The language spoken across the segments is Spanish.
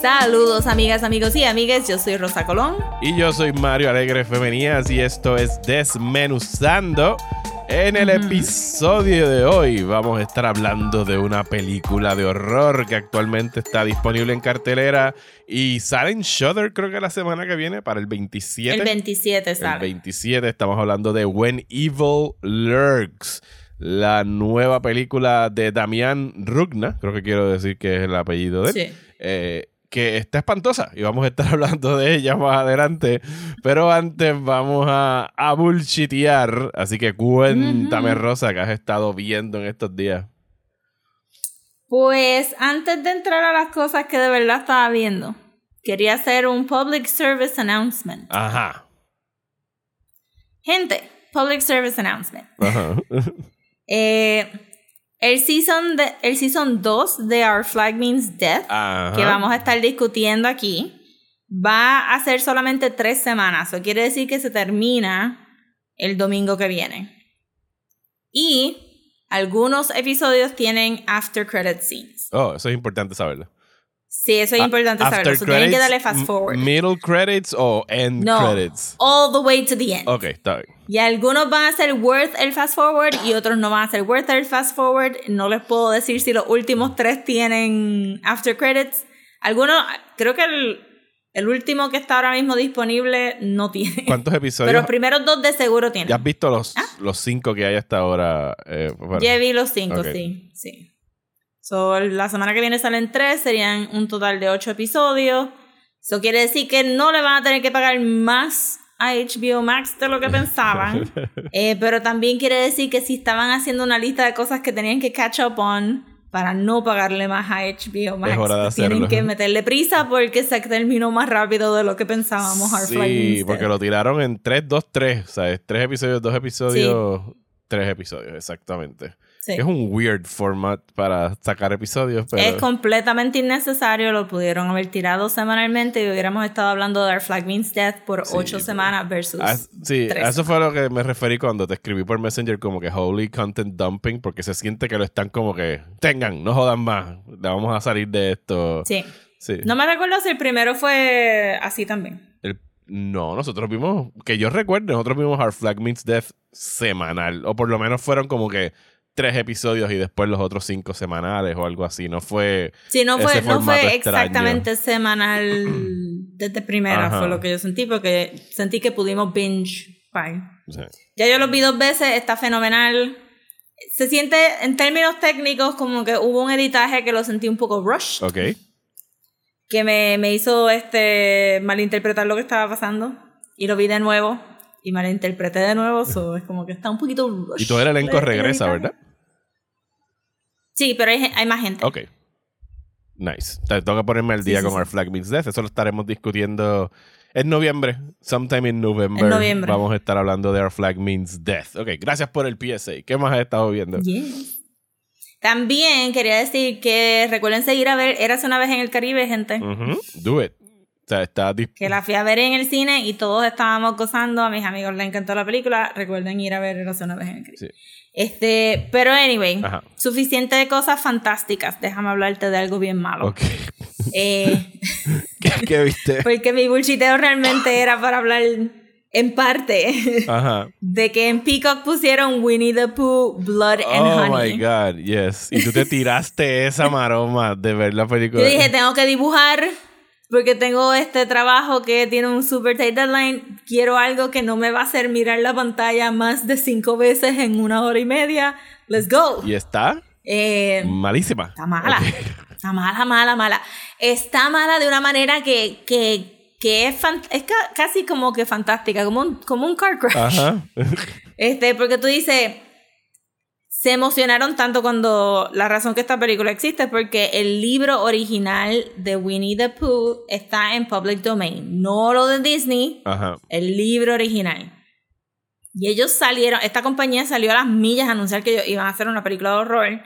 Saludos amigas, amigos y amigas, yo soy Rosa Colón. Y yo soy Mario Alegre Femenías y esto es Desmenuzando. En el episodio de hoy vamos a estar hablando de una película de horror que actualmente está disponible en cartelera y sale en Shudder creo que la semana que viene para el 27. El 27 sale. El 27 estamos hablando de When Evil Lurks, la nueva película de Damián Rugna, creo que quiero decir que es el apellido de él. Sí. Eh, que está espantosa y vamos a estar hablando de ella más adelante. Pero antes vamos a, a bullshitear. Así que cuéntame, Ujú. Rosa, que has estado viendo en estos días. Pues antes de entrar a las cosas que de verdad estaba viendo, quería hacer un public service announcement. Ajá. Gente, public service announcement. Ajá. Eh, el season de, el season 2 de Our Flag Means Death, Ajá. que vamos a estar discutiendo aquí, va a ser solamente tres semanas. Eso quiere decir que se termina el domingo que viene. Y algunos episodios tienen after credit scenes. Oh, eso es importante saberlo. Sí, eso es importante After saberlo. So, tienen que darle fast forward. Middle credits o end No, credits. all the way to the end. Ok, está bien. Y algunos van a ser worth el fast forward y otros no van a ser worth el fast forward. No les puedo decir si los últimos tres tienen after credits. Algunos, creo que el, el último que está ahora mismo disponible no tiene. ¿Cuántos episodios? Pero los primeros dos de seguro ¿Ya tienen. has visto los, los cinco que hay hasta ahora? Eh, bueno, Ya vi los cinco, sí. sí. So, la semana que viene salen tres, serían un total de ocho episodios. Eso quiere decir que no le van a tener que pagar más a HBO Max de lo que pensaban. Eh, pero también quiere decir que si estaban haciendo una lista de cosas que tenían que catch up on para no pagarle más a HBO Max, Es hora de tienen hacerlo. que meterle prisa porque se terminó más rápido de lo que pensábamos. Sí, Means porque lo tiraron en 3, 2, 3. O sea, es 3 episodios, 2 episodios, 3 episodios, exactamente. Sí. Es un weird format para sacar episodios, pero... Es completamente innecesario, lo pudieron haber tirado semanalmente y hubiéramos estado hablando de Our Flag Means Death por Sí, ocho pero- semanas versus sí, tres a eso fue a lo que me referí cuando te escribí por Messenger como que holy content dumping, porque se siente que lo están como que tengan, no jodan más, vamos a salir de esto. Sí. Sí. No me recuerdo si el primero fue así también. El- no, nosotros vimos, que yo recuerdo, nosotros vimos Our Flag Means Death semanal, o por lo menos fueron como que tres episodios y después los otros cinco semanales o algo así, no fue... Sí, no Ese fue, no fue exactamente semanal desde primera, Ajá. fue lo que yo sentí, porque sentí que pudimos binge. Bye. sea, Ya yo los vi dos veces, está fenomenal. Se siente, en términos técnicos, como que hubo un editaje que lo sentí un poco rushed. ok. que me, me hizo este malinterpretar lo que estaba pasando y lo vi de nuevo y malinterpreté de nuevo, so es como que está un poquito rush Y todo el elenco el regresa. ¿verdad? Sí, pero hay, hay más gente. Ok. Nice. Te- Tengo que ponerme al día sí, con. Our Flag Means Death. Eso lo estaremos discutiendo en noviembre. Sometime in November. En noviembre. Vamos a estar hablando de Our Flag Means Death. Ok, gracias por el PSA. ¿Qué más has estado viendo? Yes. También quería decir que recuerden seguir a ver Érase una vez en el Caribe, gente. Do it. Sea, está Que la fui a ver en el cine y todos estábamos gozando. A mis amigos les encantó la película. Recuerden ir a ver Érase una vez en el Caribe. Sí. Este, pero anyway, Ajá. suficiente de cosas fantásticas. Déjame hablarte de algo bien malo. Ok. Eh, ¿Qué, qué viste? Porque mi bullshiteo realmente era para hablar en parte Ajá. de que en Peacock pusieron Winnie the Pooh, Blood and Oh Honey. my God, yes. Y tú te tiraste esa maroma de ver la película. Yo dije, tengo que dibujar porque tengo este trabajo que tiene un super tight deadline. Quiero algo que no me va a hacer mirar la pantalla más de cinco veces en una hora y media. Let's go. Y está Eh, malísima. Está mala. Ok. Está mala, mala, mala. Está mala de una manera que, que, que es, es ca- casi como que fantástica, como un, como un car crash. Ajá. Este, porque tú dices, se emocionaron tanto cuando la razón que esta película existe es porque el libro original de Winnie the Pooh está en public domain, no lo de Disney, Ajá. el libro original. Y ellos salieron, esta compañía salió a las millas a anunciar que ellos iban a hacer una película de horror.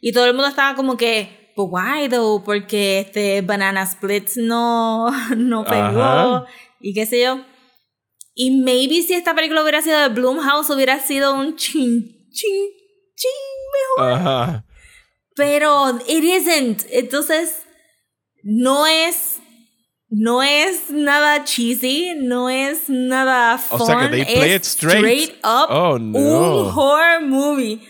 Y todo el mundo estaba como que, but why though? Porque este Banana Splits no, no pegó. Ajá. Y qué sé yo. Y maybe si esta película hubiera sido de Bloomhouse, hubiera sido un chin, chin, chin mejor. Ajá. Pero it isn't. Entonces, no es. No es nada cheesy, no es nada fun. O sea que they play es it straight. up Oh, no. un horror movie.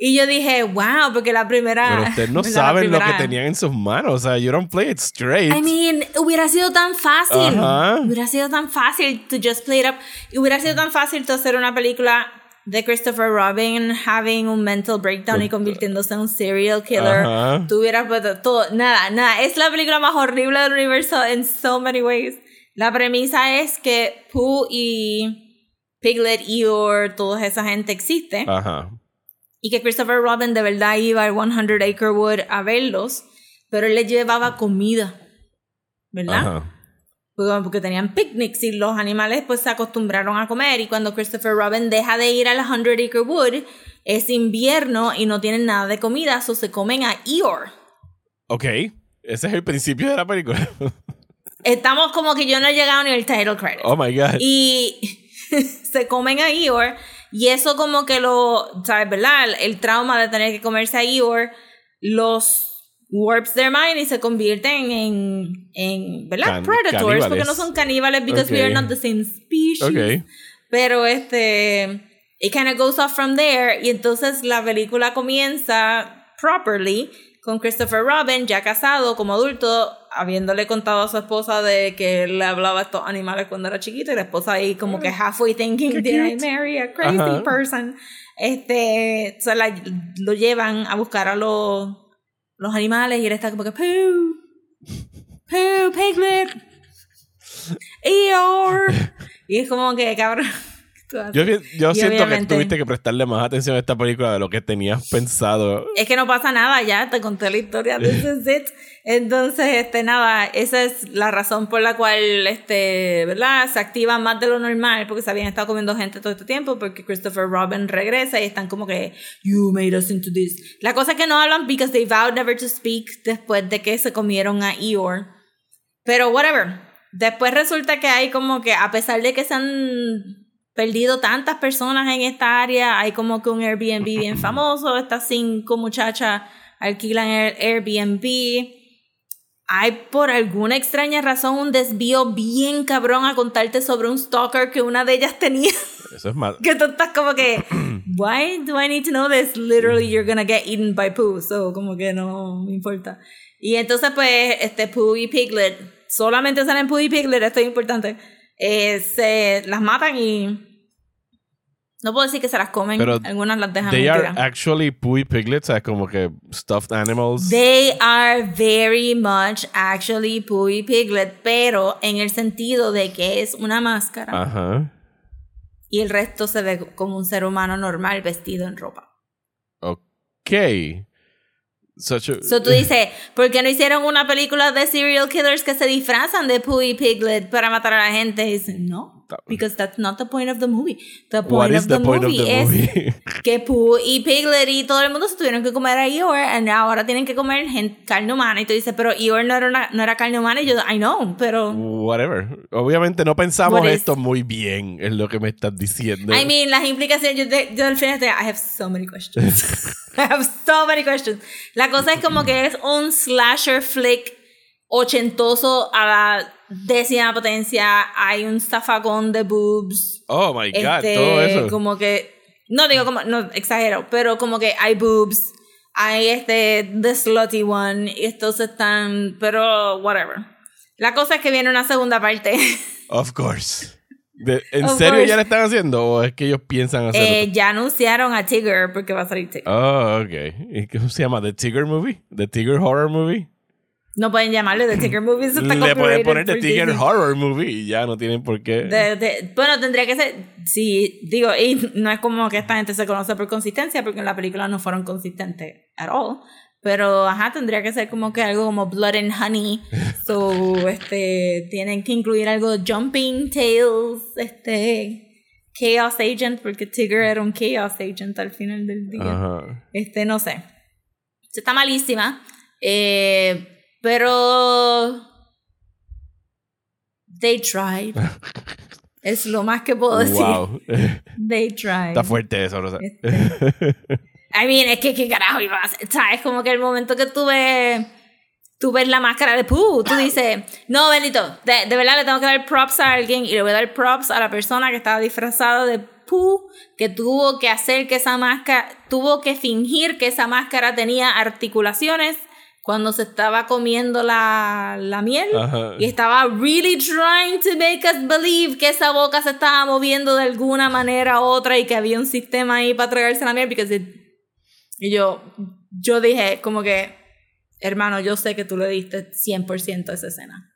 Y yo dije, wow, porque la primera. Pero ustedes no saben lo que tenían en sus manos. O sea, you don't play it straight. I mean, hubiera sido tan fácil. Ajá. Hubiera sido tan fácil to just play it up. Hubiera sido tan fácil to hacer una película de Christopher Robin having un mental breakdown y convirtiéndose en un serial killer. Tú hubieras puesto todo. Nada, nada. Es la película más horrible del universo en so many ways. La premisa es que Pooh y Piglet, Eeyore, toda esa gente existe Ajá. y que Christopher Robin de verdad iba al 100 Acre Wood a verlos, pero él les llevaba comida, ¿verdad? Porque, porque tenían picnics y los animales pues se acostumbraron a comer y cuando Christopher Robin deja de ir al 100 Acre Wood es invierno y no tienen nada de comida, so se comen a Eeyore. Ok. Ese es el principio de la película. Estamos como que yo no he llegado ni al title credit. oh my God. Y se comen a Eeyore. Y eso como que lo, ¿sabes, verdad? El trauma de tener que comerse a Eeyore los warps their mind y se convierten en, en ¿verdad? Can- Predators, porque no son caníbales because we are not the same species. Ok. Pero este, it kind of goes off from there. Y entonces la película comienza properly con Christopher Robin, ya casado como adulto, habiéndole contado a su esposa de que le hablaba a estos animales cuando era chiquito. Y la esposa ahí como que halfway thinking, did I marry a crazy person? Este, se la- lo llevan a buscar a los, los animales y él está como que, Pooh, Pooh, Piglet, Eeyore. Y es como que, cabrón. Yo, yo siento obviamente- que tuviste que prestarle más atención a esta película de lo que tenías pensado. Es que no pasa nada ya, te conté la historia, this is it. Entonces, este, nada, esa es la razón por la cual, este, ¿verdad? Se activa más de lo normal, porque se habían estado comiendo gente todo este tiempo, porque Christopher Robin regresa y están como que, you made us into this. La cosa es que no hablan because they vowed never to speak después de que se comieron a Eeyore. Pero whatever. Después resulta que hay como que, a pesar de que se han perdido tantas personas en esta área, hay como que un Airbnb bien famoso, estas cinco muchachas alquilan el Airbnb. Hay por alguna extraña razón un desvío bien cabrón a contarte sobre un stalker que una de ellas tenía. Eso es más. que tú estás como que, why do I need to know this? Literally, you're gonna get eaten by Pooh. So, como que no me importa. Y entonces, pues, este Pooh y Piglet, solamente salen Pooh y Piglet, esto es importante. eh, se las matan y. No puedo decir que se las comen, Pero algunas las dejan They are tiradas. actually Pooey Piglets, como que stuffed animals. They are very much actually y Piglet, pero en el sentido de que es una máscara Ajá. y el resto se ve como un ser humano normal vestido en ropa. Ok. Such a- So tú dices, ¿por qué no hicieron una película de serial killers que se disfrazan de y Piglet para matar a la gente? Y dicen, no, because that's not the point of the movie. The point, is of, the the point of movie the es movie? que Pooh y Piglet y todo el mundo se tuvieron que comer a Eeyore y ahora tienen que comer carne humana. Y tú dices, pero Eeyore no era, una- no era carne humana. Y yo, I know, pero... Whatever. Obviamente no pensamos What is- esto muy bien, es lo que me estás diciendo. I mean, las implicaciones, yo, de- yo al final de, I have so many questions. I have so many questions. La cosa es como que es un slasher flick ochentoso a la décima potencia. Hay un zafacón de boobs. oh my god, Este, todo eso. Como que, no digo como, no exagero, pero como que hay boobs. Hay este, the slutty one. Y estos están, pero whatever. La cosa es que viene una segunda parte. Of course. De- ¿En Of serio course. ya lo están haciendo o es que ellos piensan hacerlo? Eh, ya anunciaron a Tigger porque va a salir Tigger. Oh, ok. ¿Y cómo se llama? ¿The Tigger Movie? ¿The Tigger Horror Movie? No pueden llamarle The Tigger Movie. Eso está Le pueden poner The Disney. Horror Movie y ya no tienen por qué. De- de- bueno, tendría que ser. Sí, digo, y no es como que esta gente se conoce por consistencia, porque en la película no fueron consistentes at all. Pero, ajá, tendría que ser como que algo como Blood and Honey. So, este, tienen que incluir algo de Jumping Tails, este, Chaos Agent, porque Tigger era un Chaos Agent al final del día. Ajá. Este, no sé. Está malísima. Eh, pero. They tried. es lo más que puedo decir. Wow. They tried. Está fuerte eso, Rosa. Este. I mean, es que qué carajo iba a hacer. ¿Sabes? Como que el momento que tuve tú ves la máscara de Pooh, tú dices, no, bendito, de, de, verdad le tengo que dar props a alguien y le voy a dar props a la persona que estaba disfrazada de Pooh, que tuvo que hacer que esa máscara, tuvo que fingir que esa máscara tenía articulaciones cuando se estaba comiendo la, la miel Ajá. y estaba really trying to make us believe que esa boca se estaba moviendo de alguna manera u otra y que había un sistema ahí para tragarse la miel because it- y yo yo dije como que hermano yo sé que tú le diste 100% a esa escena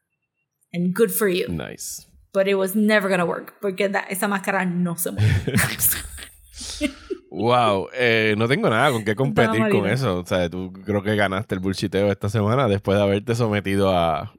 and good for you Nice. but it was never gonna work porque da- esa máscara no se mueve Wow, eh, no tengo nada con qué competir con eso. O sea, tú creo que ganaste el bullshiteo esta semana después de haberte sometido a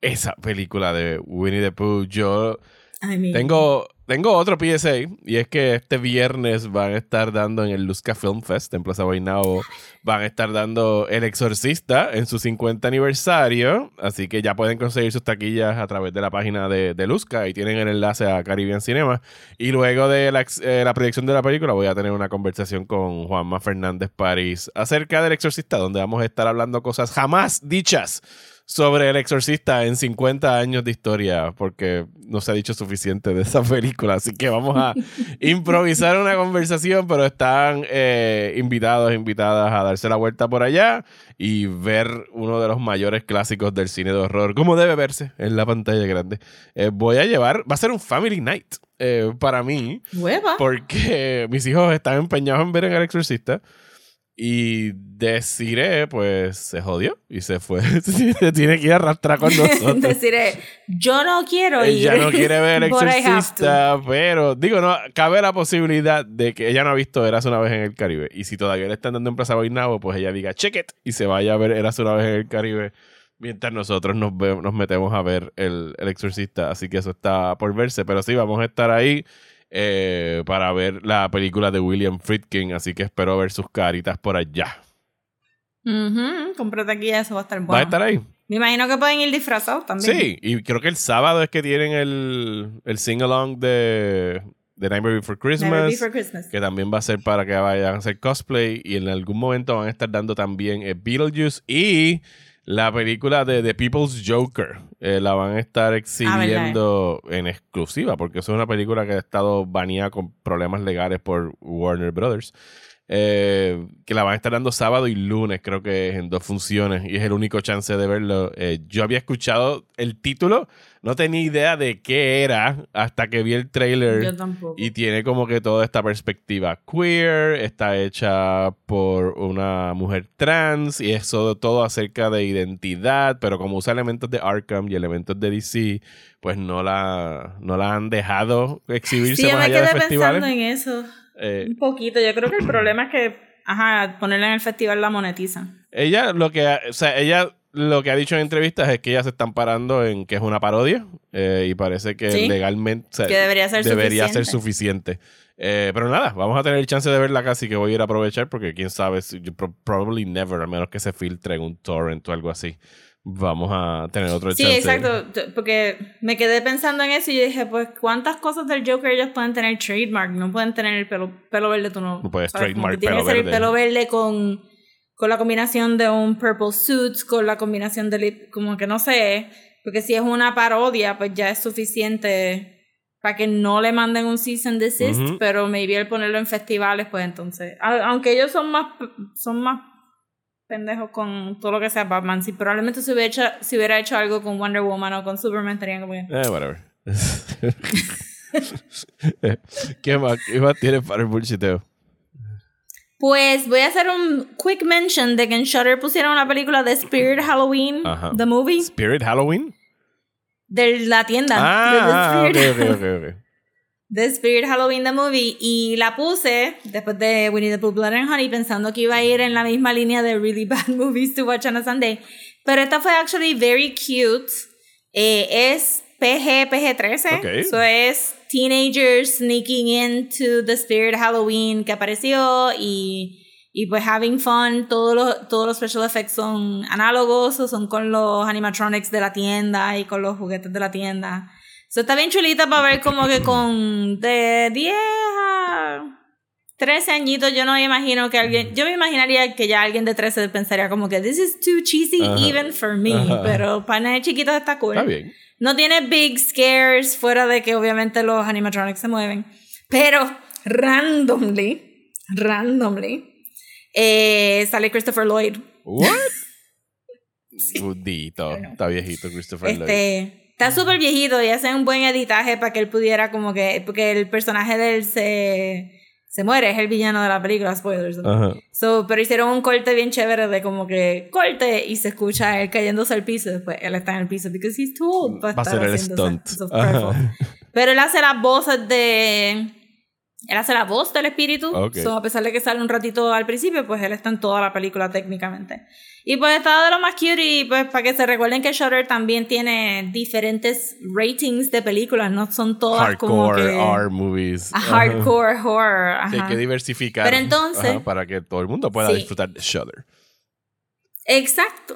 esa película de Winnie the Pooh. Yo I mean, tengo, tengo otro PSA y es que este viernes van a estar dando en el Luzca Film Fest en Plaza Guaynabo, van a estar dando El Exorcista en su 50 aniversario, así que ya pueden conseguir sus taquillas a través de la página de, de Luzca y tienen el enlace a Caribbean Cinema. Y luego de la, eh, la proyección de la película voy a tener una conversación con Juanma Fernández París acerca del Exorcista, donde vamos a estar hablando cosas jamás dichas sobre El Exorcista en 50 años de historia, porque no se ha dicho suficiente de esa película, así que vamos a improvisar una conversación, pero están eh, invitados, invitadas a darse la vuelta por allá y ver uno de los mayores clásicos del cine de horror, como debe verse en la pantalla grande. Eh, voy a llevar, va a ser un Family Night eh, para mí, hueva porque mis hijos están empeñados en ver en El Exorcista. Y Desiree, pues, se jodió y se fue. se tiene que ir a arrastrar con nosotros. deciré yo no quiero ir ella no quiere ver El. Exorcista, pero digo, no, cabe la posibilidad de que ella no ha visto Eras una vez en el Caribe. Y si todavía le están dando en Plaza Guaynabo, pues ella diga, check it, y se vaya a ver Eras una vez en el Caribe. Mientras nosotros nos, nos metemos a ver el, el Exorcista. Así que eso está por verse. Pero sí, vamos a estar ahí eh, para ver la película de William Friedkin. Así que espero ver sus caritas por allá. Ujú, cómprate aquí eso va a estar bueno ¿Va a estar ahí? me imagino que pueden ir disfrazados también Sí, y creo que el sábado es que tienen el, el sing-along de, de Nightmare Before Christmas. Before Christmas que también va a ser para que vayan a hacer cosplay y en algún momento van a estar dando también Beetlejuice y la película de The People's Joker. Eh, la van a estar exhibiendo en exclusiva porque eso es una película que ha estado baneada con problemas legales por Warner Brothers. Eh, que la van a estar dando sábado y lunes, creo que es en dos funciones y es el único chance de verlo. Eh, yo había escuchado el título, no tenía idea de qué era hasta que vi el trailer. yo tampoco Y tiene como que toda esta perspectiva queer, está hecha por una mujer trans y eso todo acerca de identidad, pero como usa elementos de Arkham y elementos de DC, pues no la, no la han dejado exhibirse sí yo más me allá de quedé festivales. pensando en eso Eh, un poquito yo creo que el problema es que ajá ponerla en el festival la monetizan ella lo que, ha- o sea, ella lo que ha dicho en entrevistas es que ellas se están parando en que es una parodia eh, y parece que Sí. legalmente o sea, que debería ser debería suficiente. ser suficiente. Eh, pero nada, vamos a tener el chance de verla casi que voy a ir a aprovechar porque quién sabe, si- probably never, a menos que se filtre en un torrent o algo así. Vamos a tener otro Sí, chance. exacto, t- porque me quedé pensando en eso y yo dije, pues, ¿cuántas cosas del Joker ellos pueden tener trademark? No pueden tener el pelo, pelo verde, tú no. No puedes trademark que tiene pelo que ser verde. el pelo verde con, con la combinación de un purple suits, con la combinación de lip, como que no sé, porque si es una parodia, pues ya es suficiente para que no le manden un season desist, Ujú. pero maybe el ponerlo en festivales, pues entonces, aunque ellos son más, son más pendejos con todo lo que sea Batman. Si probablemente se hubiera hecho, si hubiera hecho algo con Wonder Woman o con Superman, estarían como. Eh, whatever. ¿Qué más? ¿Qué más tienes para el bullshiteo? Pues voy a hacer un quick mention de que en Shudder pusieron una película de Spirit Halloween. The Movie, ¿Spirit Halloween? de la tienda. Ah, de ok, Spirit, ok, ok. The Spirit Halloween, The Movie. Y la puse después de Winnie the Pooh, Blood and Honey, pensando que iba a ir en la misma línea de Really Bad Movies to Watch on a Sunday. Pero esta fue actually very cute. Eh, es PG, PG-13. Ok. Eso es teenagers sneaking into the Spirit Halloween que apareció y, y pues having fun. Todos los, todos los special effects son análogos o son con los animatronics de la tienda y con los juguetes de la tienda. So, está bien chulita para ver como que con de 10 a 13 añitos, yo no me imagino que alguien. Yo me imaginaría que ya alguien de 13 pensaría como que this is too cheesy Ajá. even for me. Ajá. Pero para nenes chiquitos está cool. Está bien. No tiene big scares, fuera de que obviamente los animatronics se mueven. Pero randomly, randomly, eh, sale Christopher Lloyd. What? Budito. Está viejito Christopher Lloyd. Este, está súper viejito y hacen un buen editaje para que él pudiera como que, porque el personaje de él se, se muere, es el villano de la película, spoilers. ¿no? Ajá. So, pero hicieron un corte bien chévere de como que corte y se escucha él cayéndose al piso. Después él está en el piso because he's too old Va a ser el stunt. Pero él hace las voces de. Él hace la voz del espíritu. Ok. So, a pesar de que sale un ratito al principio, pues él está en toda la película técnicamente. Y pues está de lo más cute y pues para que se recuerden que Shutter también tiene diferentes ratings de películas, no son todas como Hardcore que R movies. a Ajá. hardcore horror. Sí, hay que diversificar. Pero entonces- Ajá, para que todo el mundo pueda Sí. disfrutar de Shudder. Exacto.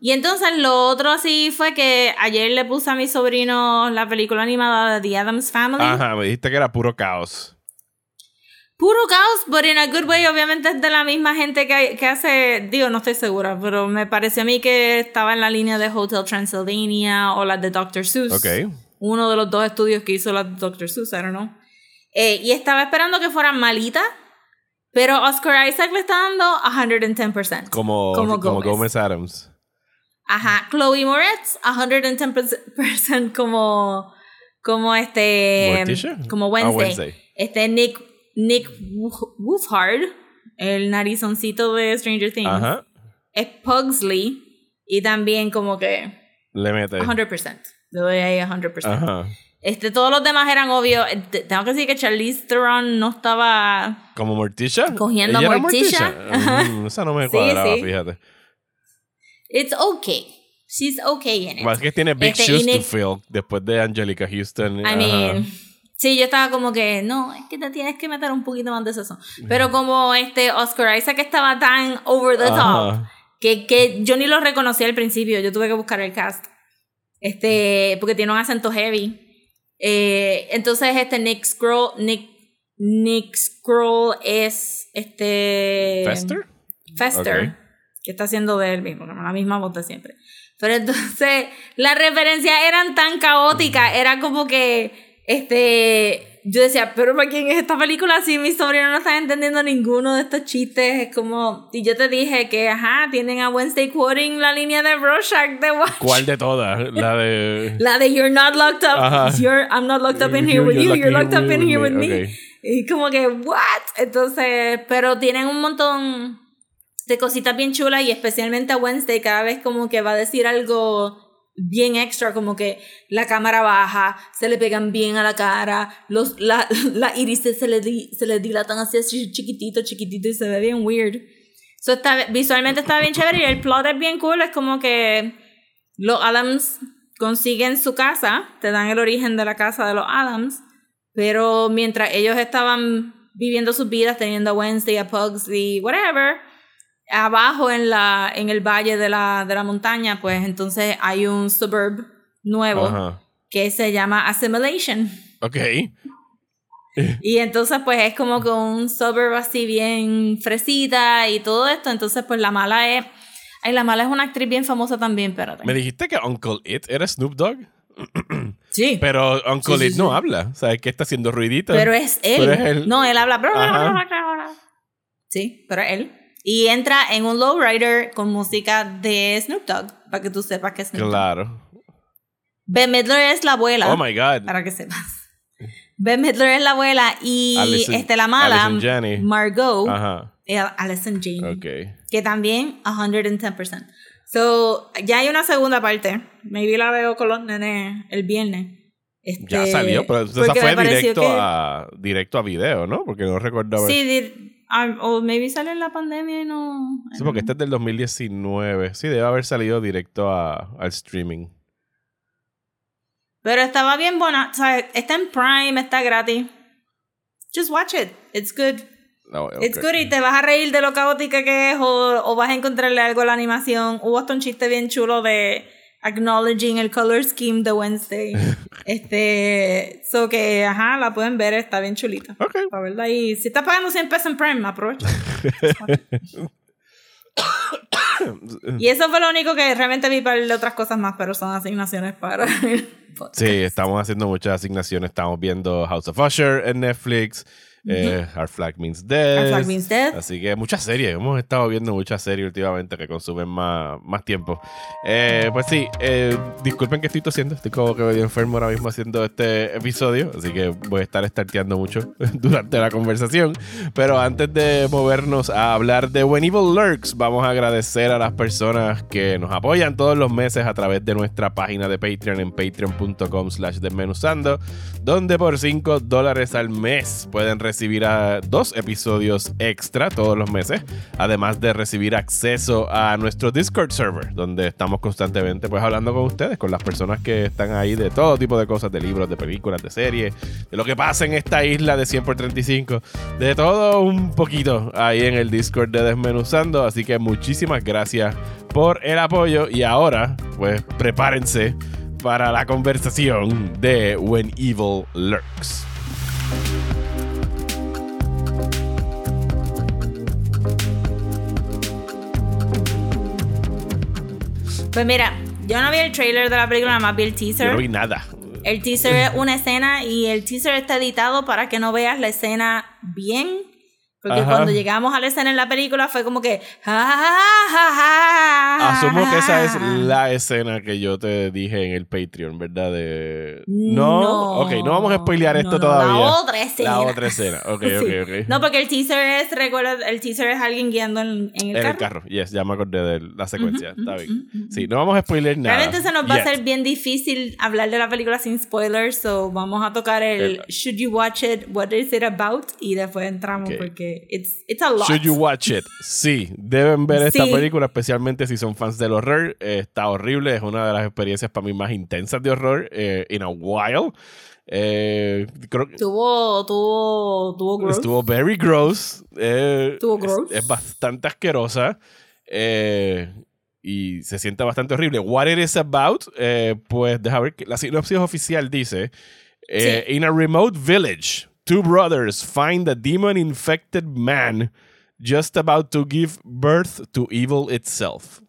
Y entonces lo otro así fue que ayer le puse a mi sobrino la película animada de The Addams Family. Ajá, me dijiste que era puro caos. Puro caos, but in a good way. Obviamente es de la misma gente que, que hace, digo, no estoy segura, pero me pareció a mí que estaba en la línea de Hotel Transylvania o la de Dr. Seuss. Ok. Uno de los dos estudios que hizo la de Dr. Seuss, I don't know. Eh, y estaba esperando que fuera malita, pero Oscar Isaac le está dando 110%. Como, Como como. Gómez Adams. Ajá, Chloe Moretz, 110% como, como este, Morticia? como Ah, Wednesday. Wednesday. Este Nick, Nick Wo- Wolfhard, el narizoncito de Stranger Things, Ajá. es Pugsley y también como que Le mete. 100%. Le doy ahí 100%. Ajá. Este, todos los demás eran obvios. Te- Tengo que decir que Charlize Theron no estaba Como Morticia. Cogiendo ¿Ella era Morticia. Mm, esa no me Sí, cuadraba, sí. fíjate. It's okay. She's okay in it. Más que tiene big Este, shoes to fill después de Angelica Houston. I Ajá. Sí, yo estaba como que, no, es que te tienes que meter un poquito más de sazón. Pero como este Oscar Isaac estaba tan over the top, que, que yo ni lo reconocí al principio, yo tuve que buscar el cast. Este, porque tiene un acento heavy. Eh, entonces, este Nick Scroll, Nick, Nick Scroll es este. ¿Fester? Fester, Ok. que está haciendo de él mismo, como la misma voz de siempre. Pero entonces las referencias eran tan caóticas, era como que, este, yo decía, pero ¿para quién es esta película? Si mis sobrinos no están entendiendo ninguno de estos chistes, es como, y yo te dije que, ajá, tienen a Wednesday quoting la línea de Rorschach de Watch. ¿Cuál de todas? La de. La de You're not locked up, Ajá. you're, I'm not locked up in here with you, you're locked up in here with me. Ok. Y como que, ¿what? Entonces, pero tienen un montón de cositas bien chulas y especialmente a Wednesday cada vez como que va a decir algo bien extra, como que la cámara baja, se le pegan bien a la cara, los, la, la irises se le, di- se le dilatan así, así chiquitito, chiquitito y se ve bien weird. So está, visualmente está bien chévere y el plot es bien cool, es como que los Adams consiguen su casa, te dan el origen de la casa de los Adams, pero mientras ellos estaban viviendo sus vidas, teniendo a Wednesday, a Pugsley, whatever, abajo en, la, en el valle de la, de la montaña, pues entonces hay un suburb nuevo Ajá. que se llama Assimilation. Ok. Y entonces pues es como que un suburb así bien fresita y todo esto. Entonces pues la mala es... Ay, la mala es una actriz bien famosa también, espérate. Me dijiste que Uncle It era Snoop Dogg. Sí. Pero Uncle Sí, sí, It no sí. habla. O sea, que está haciendo ruidito. Pero es él. Pero es él. No, él habla. Ajá. Sí, pero es él. Y entra en un lowrider con música de Snoop Dogg, para que tú sepas que es Snoop Dogg. Claro. Ben Midler es la abuela, Oh my God. para que sepas. Ben Midler es la abuela y Allison- este, la mala, Allison. Margot, Ajá. es Alison Janney, Ok. que también 110%. So, ya hay una segunda parte. Maybe la veo con los nenes el viernes. Este, Ya salió, pero esa fue directo que- a, directo a video, ¿no? Porque no recuerdo. Sí, ah, o maybe sale en la pandemia y no. Sí, porque este es del 2019. Sí, debe haber salido directo a, al streaming. Pero estaba bien buena. O sea, está en Prime, está gratis. Just watch it. It's good. No, It's good y te vas a reír de lo caótica que es o, o vas a encontrarle algo a la animación. Hubo hasta un chiste bien chulo de acknowledging el color scheme de Wednesday. este, so que, ajá, la pueden ver, está bien chulita. Ok. La verdad, y si está pagando 100 pesos en Prime, aprovecha. y eso fue lo único que realmente vi para otras cosas más, pero son asignaciones para el podcast. Sí, estamos haciendo muchas asignaciones. Estamos viendo House of Usher en Netflix. Eh, Our Flag Means Death. Our Flag Means Death. Así que muchas series. Hemos estado viendo muchas series últimamente que consumen más, más tiempo. Eh, pues sí, eh, disculpen que estoy tosiendo. Estoy como que medio enfermo ahora mismo haciendo este episodio. Así que voy a estar starteando mucho durante la conversación. Pero antes de movernos a hablar de When Evil Lurks, vamos a agradecer a las personas que nos apoyan todos los meses a través de nuestra página de Patreon en patreon.com slash desmenuzando, donde por 5 dólares al mes pueden recibir dos episodios extra todos los meses, además de recibir acceso a nuestro Discord server, donde estamos constantemente pues hablando con ustedes, con las personas que están ahí de todo tipo de cosas, de libros, de películas, de series, de lo que pasa en esta isla de 100 por 35, de todo un poquito ahí en el Discord de Desmenuzando, así que muchísimas gracias por el apoyo y ahora pues prepárense para la conversación de When Evil Lurks. Pues mira, yo no vi el trailer de la película, nada más vi el Yo teaser. no vi nada. El teaser es una escena y el teaser está editado para que no veas la escena bien. Porque Ajá. cuando llegamos a la escena en la película fue como que. "Ja, ja, ja, ja, Asumo que esa es ja". la escena que yo te dije en el Patreon, ¿verdad? De... No, No, ok, no vamos a spoilear esto no, todavía. La otra escena. La otra escena, ok, Sí. ok, ok. No, porque el teaser es, recuerda, el teaser es alguien guiando en, en el en carro. el carro, yes, ya me acordé de la secuencia, Ujú, está ujú, bien. ujú, Sí, no vamos a spoiler nada. Realmente se nos va yet. a ser bien difícil hablar de la película sin spoilers, so vamos a tocar el El- Should you watch it? What is it about? Y después entramos Ok. porque it's, it's a lot. Should you watch it? Sí, deben ver esta Sí. película, especialmente si son fans del horror. Eh, está horrible, es una de las experiencias para mí más intensas de horror eh, in a while. Eh, creo que Tuvo, tuvo, tuvo gross. estuvo very gross. eh, Estuvo es- gross. Es, bastante asquerosa. eh, y se siente bastante horrible. What it is about, eh, pues deja ver que la sinopsis oficial dice: eh, In a remote village, two brothers find a demon infected man just about to give birth to evil itself.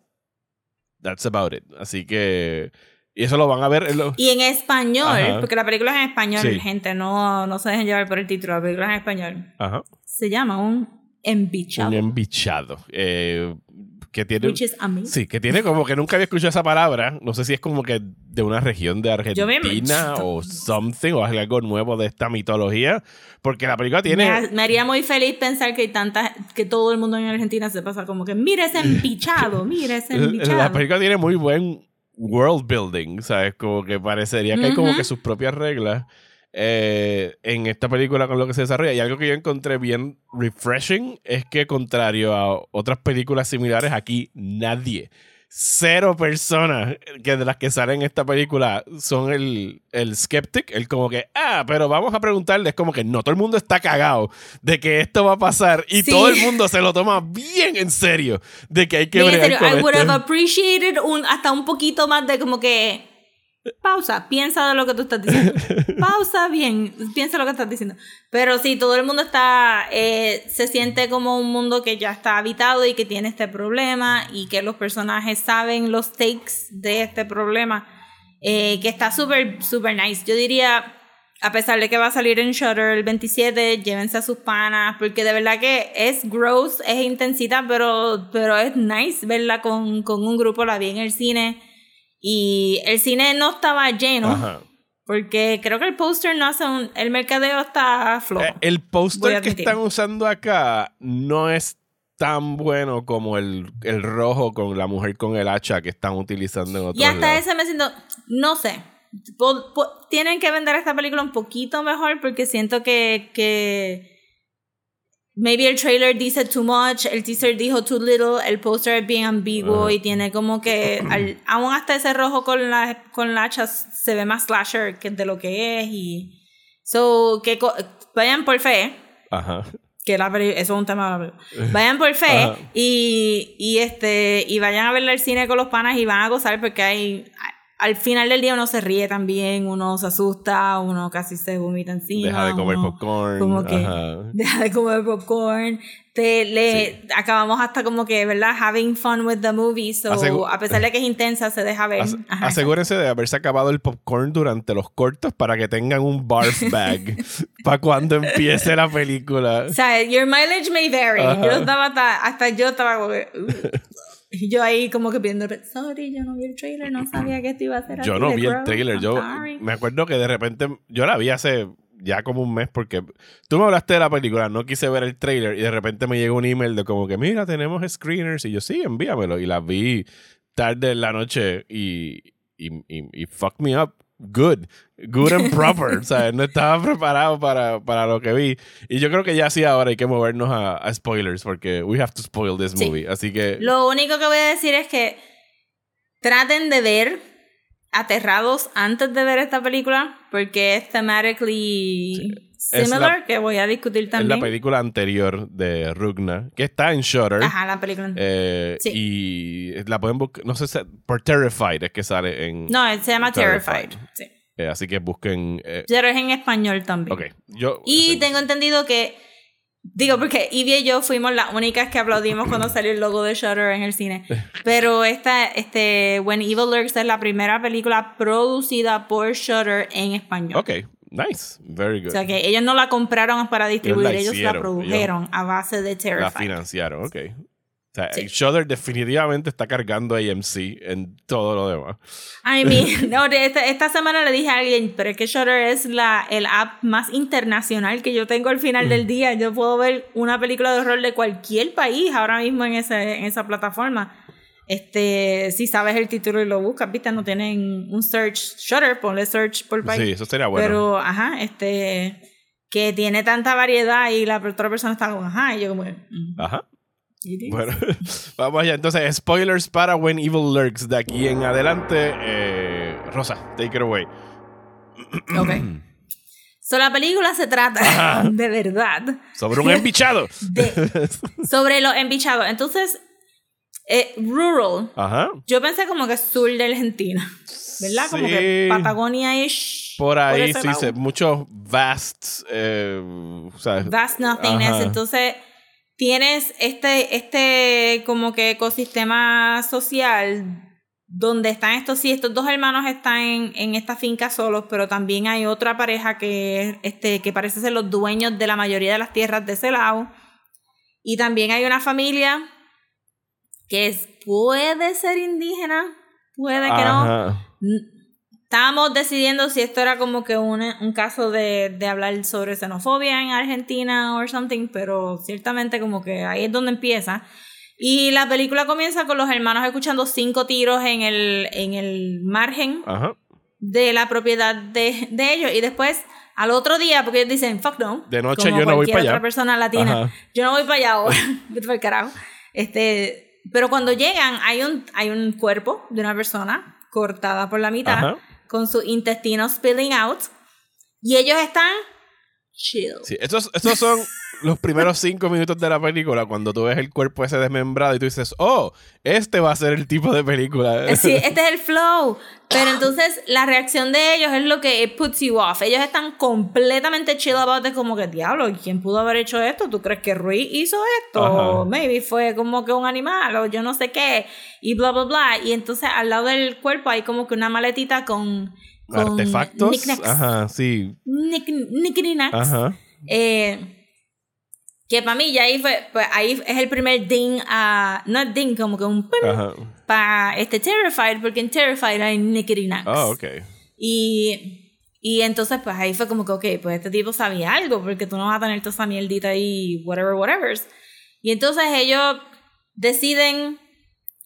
That's about it. Así que. Y eso lo van a ver en lo- Y en español, Ajá. porque la película es en español, Sí. gente, no, no se dejen llevar por el título, la película es en español. Ajá. Se llama un embichado. Un embichado. eh, que tiene. Which is. Sí, que tiene como que nunca había escuchado esa palabra. No sé si es como que de una región de Argentina o something, o algo nuevo de esta mitología. Porque la película tiene. Me, me haría muy feliz pensar que hay tanta, que todo el mundo en Argentina se pasa como que mira ese embichado, mira ese embichado. La película tiene muy buen world building, ¿sabes? Como que parecería que hay como que sus propias reglas eh, en esta película con lo que se desarrolla. Y algo que yo encontré bien refreshing es que, contrario a otras películas similares, aquí nadie, cero personas que de las que salen en esta película son el, el skeptic, el como que, ah, pero vamos a preguntarles como que no, todo el mundo está cagado de que esto va a pasar y Sí. todo el mundo se lo toma bien en serio de que hay que con I would este- have appreciated un, hasta un poquito más de como que pausa, piensa de lo que tú estás diciendo. pausa bien, piensa lo que estás diciendo. Pero sí, todo el mundo está, eh, se siente como un mundo que ya está habitado y que tiene este problema y que los personajes saben los takes de este problema, eh, que está súper, súper nice. Yo diría, a pesar de que va a salir en Shutter el 27, llévense a sus panas, porque de verdad que es gross, es intensita, pero, pero es nice verla con, con un grupo, la vi en el cine. Y el cine no estaba lleno, Ajá. porque creo que el póster no hace un... El mercadeo está flojo. Eh, el póster que están usando acá no es tan bueno como el, el rojo con la mujer con el hacha que están utilizando en otros Y hasta lados. ese me siento, no sé, po- po- tienen que vender esta película un poquito mejor porque siento que, que maybe el trailer dice too much, el teaser dijo too little, el poster es bien ambiguo Ajá. y tiene como que, al- aún hasta ese rojo con la, con la hacha se ve más slasher que de lo que es y... So, que vayan por fe, Ajá. que la eso es un tema. Vayan por fe Ajá. y, y este y vayan a verla al cine con los panas y van a gozar porque hay al final del día uno se ríe también, uno se asusta, uno casi se vomita encima. Deja de comer uno popcorn. Como que ajá. deja de comer popcorn. Te, le, Acabamos hasta como que, ¿verdad? Having fun with the movie. So, Asegu- a pesar de que es intensa, se deja ver. As- Ajá. asegúrense de haberse acabado el popcorn durante los cortos para que tengan un barf bag para cuando empiece la película. O sea, your mileage may vary. Ajá. Yo estaba hasta, hasta yo estaba como que. Y yo ahí como que viendo, sorry, yo no vi el trailer, no sabía que esto iba a ser Yo no vi el trailer. Yo sorry". me acuerdo que de repente yo la vi hace ya como un mes porque tú me hablaste de la película, no quise ver el trailer y de repente me llegó un email de como que mira, tenemos screeners y yo sí, envíamelo y la vi tarde en la noche y, y, y, y fuck me up. Good, good and proper. o sea, no estaba preparado para, para lo que vi. Y yo creo que ya sí ahora hay que movernos a, a spoilers porque we have to spoil this Sí. movie. Así que Lo único que voy a decir es que traten de ver aterrados antes de ver esta película porque es thematically Es similar, la- que voy a discutir es la también. película anterior de Rugna, que está en Shutter. Ajá, la película. Eh, Sí. Y la pueden buscar, no sé si por Terrified es que sale en... no, se llama Terrified. Terrified. Sí. eh, así que busquen... eh, Pero es en español también. ok, yo... Y sí. tengo entendido que. Digo, porque Ivy y yo fuimos las únicas que aplaudimos cuando salió el logo de Shutter en el cine. Pero esta, este, When Evil Lurks es la primera película producida por Shutter en español. Ok, nice, very good. O sea que ellos no la compraron para distribuir, la ellos la, produjeron a base de la Terrified. financiaron, ok. Sea, Sí. Shudder definitivamente está cargando AMC en todo lo demás. I mean, no, esta, esta semana le dije a alguien, pero es que Shutter es la, el app más internacional que yo tengo al final Mm. del día. Yo puedo ver una película de horror de cualquier país ahora mismo en, ese, en esa plataforma. Este, si sabes el título y lo buscas, viste, no tienen un search Shutter, ponle search por país. Sí, eso sería bueno. Pero, ajá, este, que tiene tanta variedad y la otra persona está como, ajá, y yo como, mm, Ajá. Bueno, vamos allá. Entonces, spoilers para When Evil Lurks de aquí en adelante. Eh, Rosa, take it away. Ok. So, la película se trata, de verdad, Sobre un embichado. de, sobre los embichados. Entonces, eh, rural, Ajá. yo pensé como que sur de Argentina, ¿verdad? Como que Sí. Patagonia-ish. Por ahí ese sí, se, muchos vast. Eh, o sea, Vast nothingness. Ajá. Entonces, tienes este, este como que ecosistema social donde están estos, sí, estos dos hermanos están en, en esta finca solos, pero también hay otra pareja que, este, que parece ser los dueños de la mayoría de las tierras de ese lado. Y también hay una familia que es, puede ser indígena, puede que no. ajá. Estábamos decidiendo si esto era como que un, un caso de, de hablar sobre xenofobia en Argentina o something, pero ciertamente como que ahí es donde empieza. Y la película comienza con los hermanos escuchando cinco tiros en el, en el margen Ajá. de la propiedad de, de ellos. Y después, al otro día, porque ellos dicen, fuck no. De noche como yo no voy para allá. otra persona latina. Ajá. Yo no voy para allá ahora. Pa'l carajo. Este, pero cuando llegan, hay un, hay un cuerpo de una persona cortada por la mitad, Ajá. Con sus intestinos spilling out. Y ellos están chill. Sí, estos, estos son los primeros cinco minutos de la película cuando tú ves el cuerpo ese desmembrado y tú dices, oh, este va a ser el tipo de película. Sí, este es el flow. Pero entonces la reacción de ellos es lo que it puts you off. Ellos están completamente chill about it, como que diablo, ¿quién pudo haber hecho esto? ¿Tú crees que Rui hizo esto? O maybe fue como que un animal o yo no sé qué. Y bla, bla, bla. Y entonces al lado del cuerpo hay como que una maletita con... con Artefactos. knickknacks. Ajá, sí. Nick, knickknacks. Ajá. Eh, que para mí ya ahí fue, pues ahí es el primer ding a, no es ding, como que un para este Terrified, porque en Terrified hay Nickety Knacks. Ah, ok. Y, y entonces pues ahí fue como que, ok, pues este tipo sabía algo, porque tú no vas a tener toda esa mierdita ahí, whatever, whatever. Y entonces ellos deciden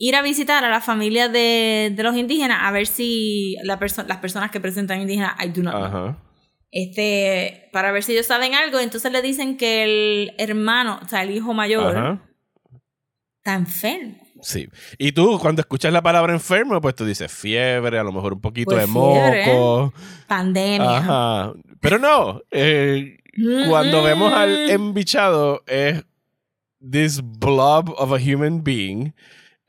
ir a visitar a la familia de, de los indígenas a ver si la perso- las personas que presentan indígenas, I do not know Ajá. este, para ver si ellos saben algo. Entonces le dicen que el hermano, o sea, el hijo mayor, Ajá. está enfermo. Sí. Y tú, cuando escuchas la palabra enfermo, pues tú dices fiebre, a lo mejor un poquito Pues de fiebre, moco. Pandemia. Ajá. Pero no. eh, cuando vemos al embichado, es this blob of a human being.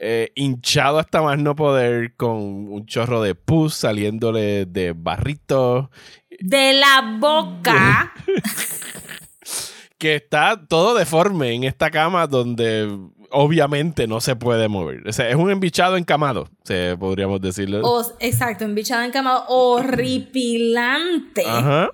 Eh, hinchado hasta más no poder, con un chorro de pus saliéndole de barritos. De la boca. que está todo deforme en esta cama donde obviamente no se puede mover. O sea, es un embichado encamado, se podríamos decirlo. exacto, embichado encamado horripilante. Ajá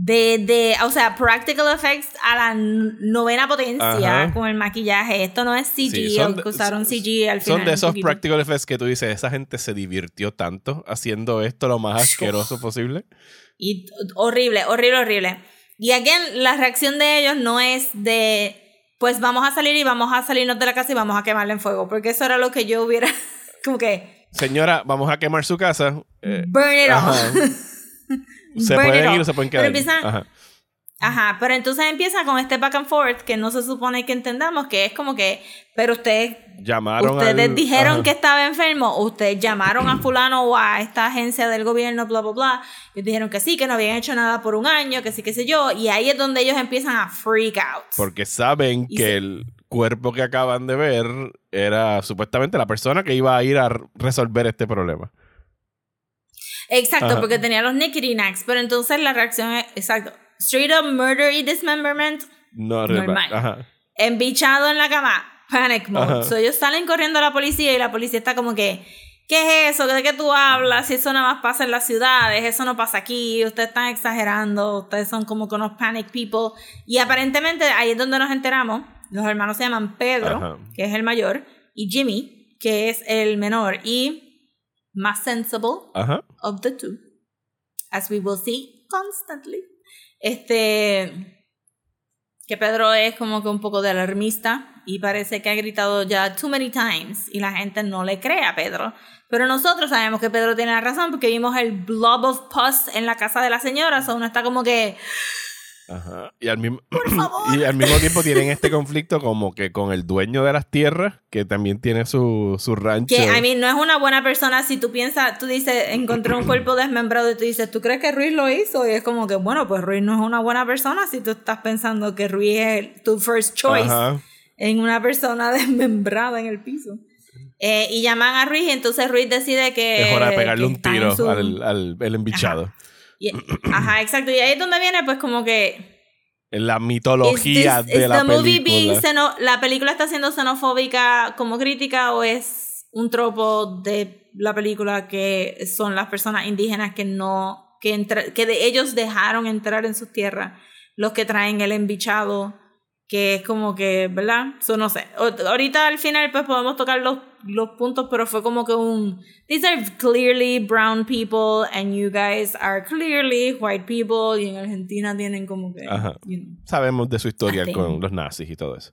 de, de, o sea, practical effects a la novena potencia con el maquillaje. Esto no es CG, que usaron CG al final. Son de esos practical effects que tú dices, esa gente se divirtió tanto haciendo esto lo más asqueroso posible. Y horrible, horrible, horrible. Y again, la reacción de ellos no es de, pues vamos a salir y vamos a salirnos de la casa y vamos a quemarla en fuego, porque eso era lo que yo hubiera, como que... Señora, vamos a quemar su casa. Eh, burn it all. Se pueden ir o se pueden quedar. ajá. Ajá, pero entonces empieza con este back and forth que no se supone que entendamos, que es como que, pero ustedes llamaron ustedes dijeron que estaba enfermo, ustedes llamaron a fulano o a esta agencia del gobierno, bla, bla, bla, y dijeron que sí, que no habían hecho nada por un año, que sí, qué sé yo, y ahí es donde ellos empiezan a freak out. Porque saben que el cuerpo que acaban de ver era supuestamente la persona que iba a ir a resolver este problema. Exacto, porque tenía los nickety knacks. Pero entonces la reacción es, exacto, straight up murder y dismemberment. No, normal. Ajá. Embichado en la cama, panic mode. So ellos salen corriendo a la policía y la policía está como que, ¿qué es eso? ¿De qué tú hablas? Si eso nada más pasa en las ciudades, eso no pasa aquí, ustedes están exagerando, ustedes son como que unos panic people. Y aparentemente ahí es donde nos enteramos. Los hermanos se llaman Pedro, que es el mayor, y Jimmy, que es el menor. Y más sensible of the two, as we will see constantly. Este, que Pedro es como que un poco de alarmista y parece que ha gritado ya too many times y la gente no le cree a Pedro. Pero nosotros sabemos que Pedro tiene la razón porque vimos el blob of pus en la casa de la señora, o uno está como que Ajá. Y al, mismo, y al mismo tiempo tienen este conflicto como que con el dueño de las tierras, que también tiene su, su rancho. Que a mí no es una buena persona si tú piensas, tú dices, encontré un cuerpo desmembrado y tú dices, ¿tú crees que Ruiz lo hizo? Y es como que, bueno, pues Ruiz no es una buena persona si tú estás pensando que Ruiz es tu first choice en una persona desmembrada en el piso. Eh, y llaman a Ruiz y entonces Ruiz decide que... Es hora de pegarle un tiro al, al el embichado ajá, exacto. Y ahí es donde viene, pues, como que. La mitología de la película. ¿La película está siendo xenofóbica como crítica o es un tropo de la película que son las personas indígenas que no. que, que de ellos dejaron entrar en sus tierras, los que traen el embichado que es como que, ¿verdad? Eso no sé. ahorita al final pues podemos tocar los, los puntos, pero fue como que un... These are clearly brown people and you guys are clearly white people y en Argentina tienen como que... Sabemos de su historia con los nazis y todo eso.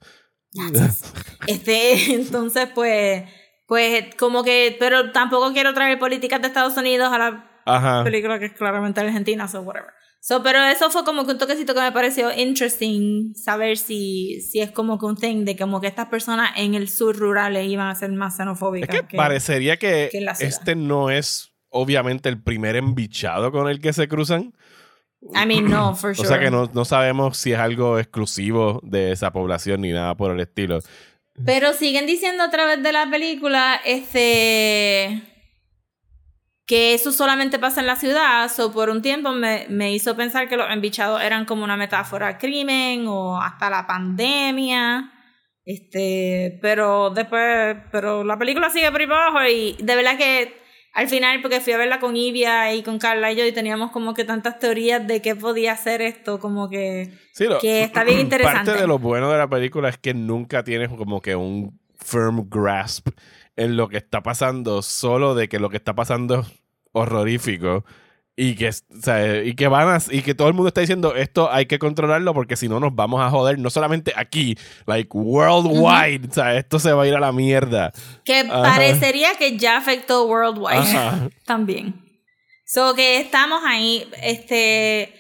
este, entonces pues, pues como que, pero tampoco quiero traer políticas de Estados Unidos a la película que es claramente argentina, so whatever. So, pero eso fue como que un toquecito que me pareció interesting saber si, si es como que un thing de como que estas personas en el sur rural iban a ser más xenofóbicas. Es que, parecería que, este no es obviamente el primer embichado con el que se cruzan. I mean, no, for sure. O sea que no, no sabemos si es algo exclusivo de esa población ni nada por el estilo. Pero siguen diciendo a través de la película, este que eso solamente pasa en la ciudad, o por un tiempo me, me, hizo pensar que los embichados eran como una metáfora al crimen o hasta la pandemia. Este, pero después, pero la película sigue por ahí abajo y de verdad que al final, porque fui a verla con Ivia y con Carla y yo y teníamos como que tantas teorías de qué podía ser esto, como que, que está bien interesante. Parte de lo bueno de la película es que nunca tienes como que un firm grasp en lo que está pasando, solo de que lo que está pasando es horrorífico. Y que, y que van y que todo el mundo está diciendo esto hay que controlarlo porque si no nos vamos a joder no solamente aquí like worldwide o sea esto se va a ir a la mierda. Que parecería que ya afectó worldwide también. So que estamos ahí este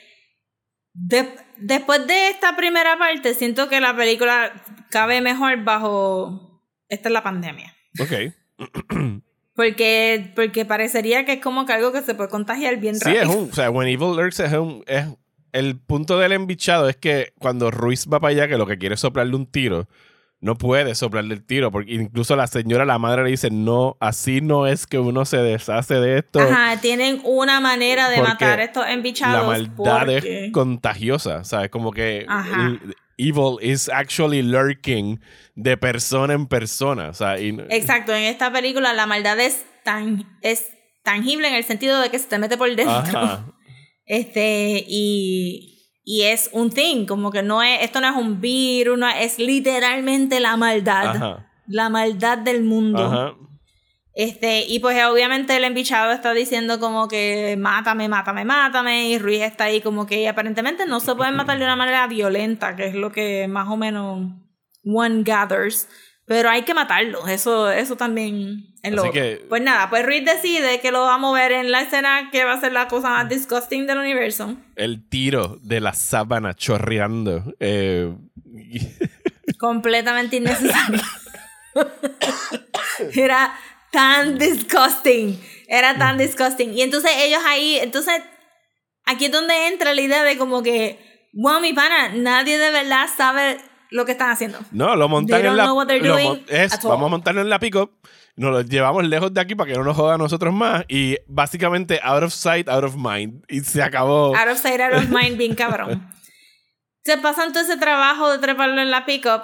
después de esta primera parte siento que la película cabe mejor bajo esta es la pandemia Ok. porque, porque parecería que es como que algo que se puede contagiar bien rápido. Sí, es un. O sea, When Evil Lurks es un. Es, el punto del embichado es que cuando Ruiz va para allá, que lo que quiere es soplarle un tiro, no puede soplarle el tiro, porque incluso la señora, la madre le dice, no, así no es que uno se deshace de esto. Ajá, tienen una manera de matar estos embichados. La maldad porque- es contagiosa, ¿sabes? Como que Ajá. el- evil is actually lurking de persona en persona, o sea, y- Exacto, en esta película la maldad es tan es tangible en el sentido de que se te mete por dentro. Ajá. Este, y, y es un thing, como que no es, esto no es un virus, no es, es literalmente la maldad. Ajá. La maldad del mundo. Ajá. Este, y pues obviamente el embichado está diciendo como que mátame, mátame, mátame. Y Ruiz está ahí como que aparentemente no se pueden matar de una manera violenta, que es lo que más o menos one gathers. Pero hay que matarlos, eso, eso también es lo que- Pues nada, pues Ruiz decide que lo va a mover en la escena que va a ser la cosa más disgusting del universo. El tiro de la sábana chorreando. eh, completamente innecesario. Era tan disgusting. Era tan disgusting. Y entonces ellos ahí, entonces, aquí es donde entra la idea de como que, wow, mi pana, nadie de verdad sabe lo que están haciendo. no, lo montan en la. lo es, vamos a montarlo en la pick-up. Nos lo llevamos lejos de aquí para que no nos joda a nosotros más. Y básicamente, out of sight, out of mind. Y se acabó. Out of sight, out of mind, bien cabrón. Se pasan todo ese trabajo de treparlo en la pickup.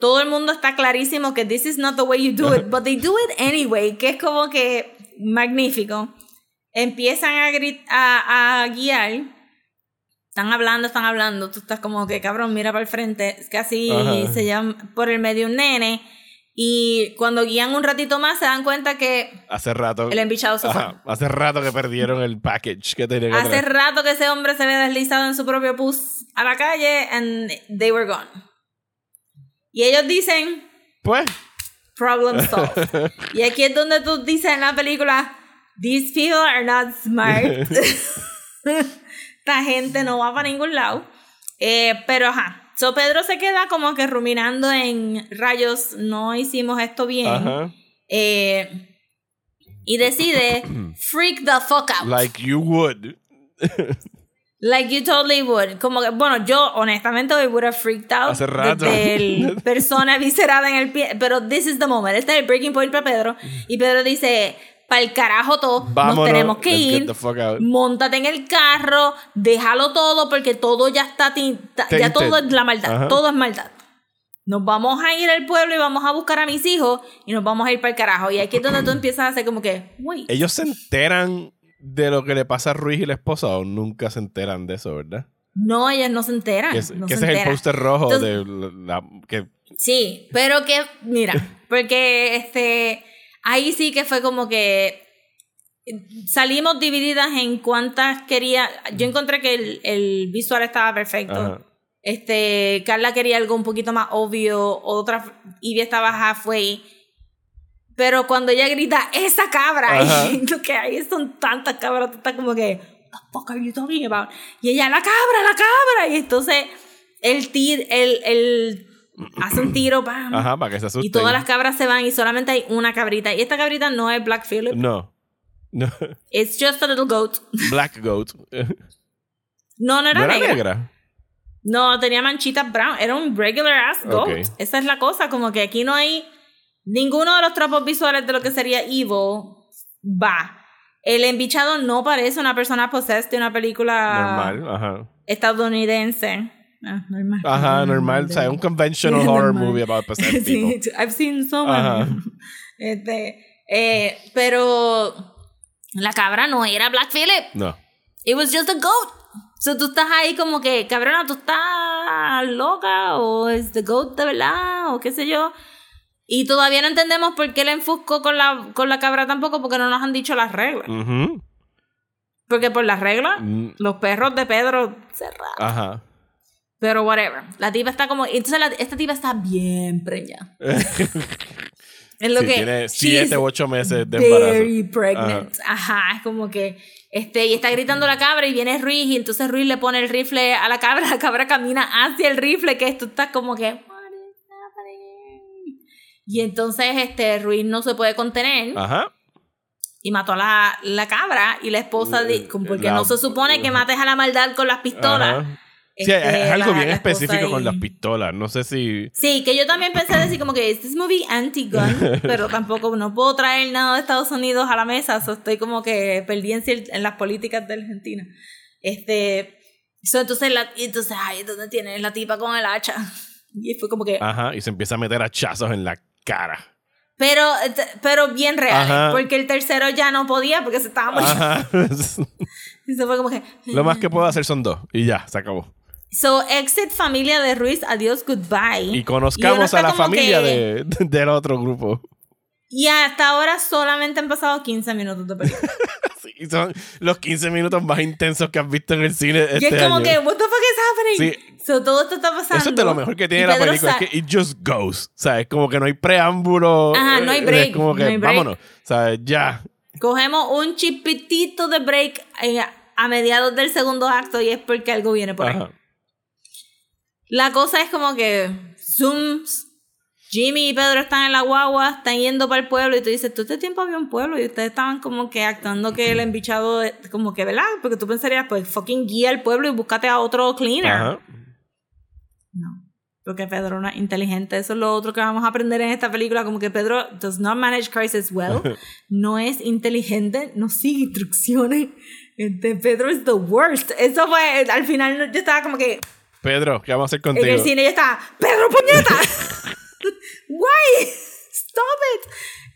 Todo el mundo está clarísimo que this is not the way you do it, but they do it anyway, que es como que magnífico. Empiezan a, a, a guiar. Están hablando, están hablando. Tú estás como que, cabrón, mira para el frente. Es que así Ajá. se llama por el medio un nene. Y cuando guían un ratito más, se dan cuenta que Hace rato. el embichado se fue. Ajá, hace rato que perdieron el package que tenían que Hace traer. rato que ese hombre se había deslizado en su propio bus a la calle and they were gone. Y ellos dicen, Pues, problem solved. y aquí es donde tú dices en la película, these people are not smart. Esta gente no va para ningún lado. Eh, pero ajá. So Pedro se queda como que ruminando en rayos, no hicimos esto bien. ajá. Eh, y decide freak the fuck out. Like you would. Like you totally would. Como que, bueno, yo honestamente hoy would have freaked out. Hace rato. desde el persona viscerada en el pie. Pero this is the moment. Este es el breaking point para Pedro. Y Pedro dice, para el carajo todo, Vámonos. nos tenemos que ir. Móntate en el carro, déjalo todo porque todo ya está, tin- ta- ya todo es la maldad, Ajá. todo es maldad. Nos vamos a ir al pueblo y vamos a buscar a mis hijos y nos vamos a ir para el carajo. Y aquí es donde tú empiezas a hacer como que, wait. Ellos se enteran de lo que le pasa a Ruiz y la esposa o nunca se enteran de eso, ¿verdad? No, ellas no se enteran. Que, es- no que se ese es el póster rojo Entonces- de la, que Sí, pero que, mira, porque este, ahí sí que fue como que salimos divididas en cuántas quería. Yo encontré que el, el visual estaba perfecto. Ajá. Este, Carla quería algo un poquito más obvio, otra, Ivy estaba halfway. Pero cuando ella grita, esa cabra, Ajá. y lo que hay son tantas cabras, tú estás como que, what the fuck are you talking about? Y ella, la cabra, la cabra. Y entonces, el tir, el, el, hace un tiro, pam. Ajá, para que se asusten. Y todas las cabras se van y solamente hay una cabrita. Y esta cabrita no es Black Phillip. No. No. It's just a little goat. Black Goat. No, no era ¿No era negra. negra? No, tenía manchitas brown. Era un regular ass goat. Esa es la cosa. Como que aquí no hay ninguno de los tropos visuales de lo que sería Evil. Va. El embichado no parece una persona possessed de una película Normal, ajá. estadounidense. Ah, normal. Ajá, normal. O sea, un conventional Normal. horror movie about possessed people. Sí, I've seen some. Ajá. Este, eh, pero la cabra no era Black Phillip. No. It was just a goat. So tú estás ahí como que, cabrona, tú estás loca o es the goat de verdad o qué sé yo. Y todavía no entendemos por qué le enfusco con la, con la cabra tampoco porque no nos han dicho las reglas. Porque por las reglas, Mm, los perros de Pedro cerrados. Ajá. Pero whatever. La tipa está como... Entonces la- esta tipa está bien preñada. Es lo Sí, que... tiene siete u ocho meses de embarazo. Very pregnant. Ajá, es como que... Este, y está gritando la cabra y viene Ruiz y entonces Ruiz le pone el rifle a la cabra, la cabra camina hacia el rifle que esto está como que... Y entonces este Ruiz no se puede contener Ajá. y mató a la, la cabra y la esposa, di- como porque La- no se supone que mates a la maldad con las pistolas. Ajá. Sí, Este, es algo la- bien la específico con las pistolas. No sé si. Sí, que yo también pensé decir como que este es movie anti-gun, pero tampoco no puedo traer nada de Estados Unidos a la mesa, so estoy como que perdí en, en las políticas de Argentina. Este, so entonces, la, entonces, ay, ¿dónde tiene la tipa con el hacha? Y fue como que, Ajá, y se empieza a meter hachazos en la cara. pero, pero bien real, Ajá. porque el tercero ya no podía porque se estaba muriendo. Fue como que, Lo más que puedo hacer son dos. Y ya, se acabó. so exit familia de Ruiz, adiós, goodbye. Y conozcamos a la familia que- de, del otro grupo. Y hasta ahora solamente han pasado 15 minutos de película. Sí, son los 15 minutos más intensos que has visto en el cine Y este es como año. que, what the fuck is happening? Sí. So, todo esto está pasando. Eso es de lo mejor que tiene Y la Pedro película, sa- es que it just goes. ¿Sabes? Como que no hay preámbulo. Ajá, no hay break, Es como que no hay break. vámonos. ¿Sabes? Ya. Cogemos un chipitito de break eh, a mediados del segundo acto y es porque algo viene por ahí. Ajá. La cosa es como que zooms. Jimmy y Pedro están en la guagua, están yendo para el pueblo y tú dices, todo este tiempo había un pueblo y ustedes estaban como que actuando que el embichado, como que, ¿verdad? Porque tú pensarías, pues fucking guía al pueblo y búscate a otro cleaner. Ajá. No. Porque Pedro no es inteligente. Eso es lo otro que vamos a aprender en esta película. Como que Pedro does not manage crisis well. No es inteligente. No sigue instrucciones. Este, Pedro es the worst. Eso fue, al final yo estaba como que Pedro, ¿qué vamos a hacer en contigo? el cine yo estaba, Pedro puñeta. Why? Stop it.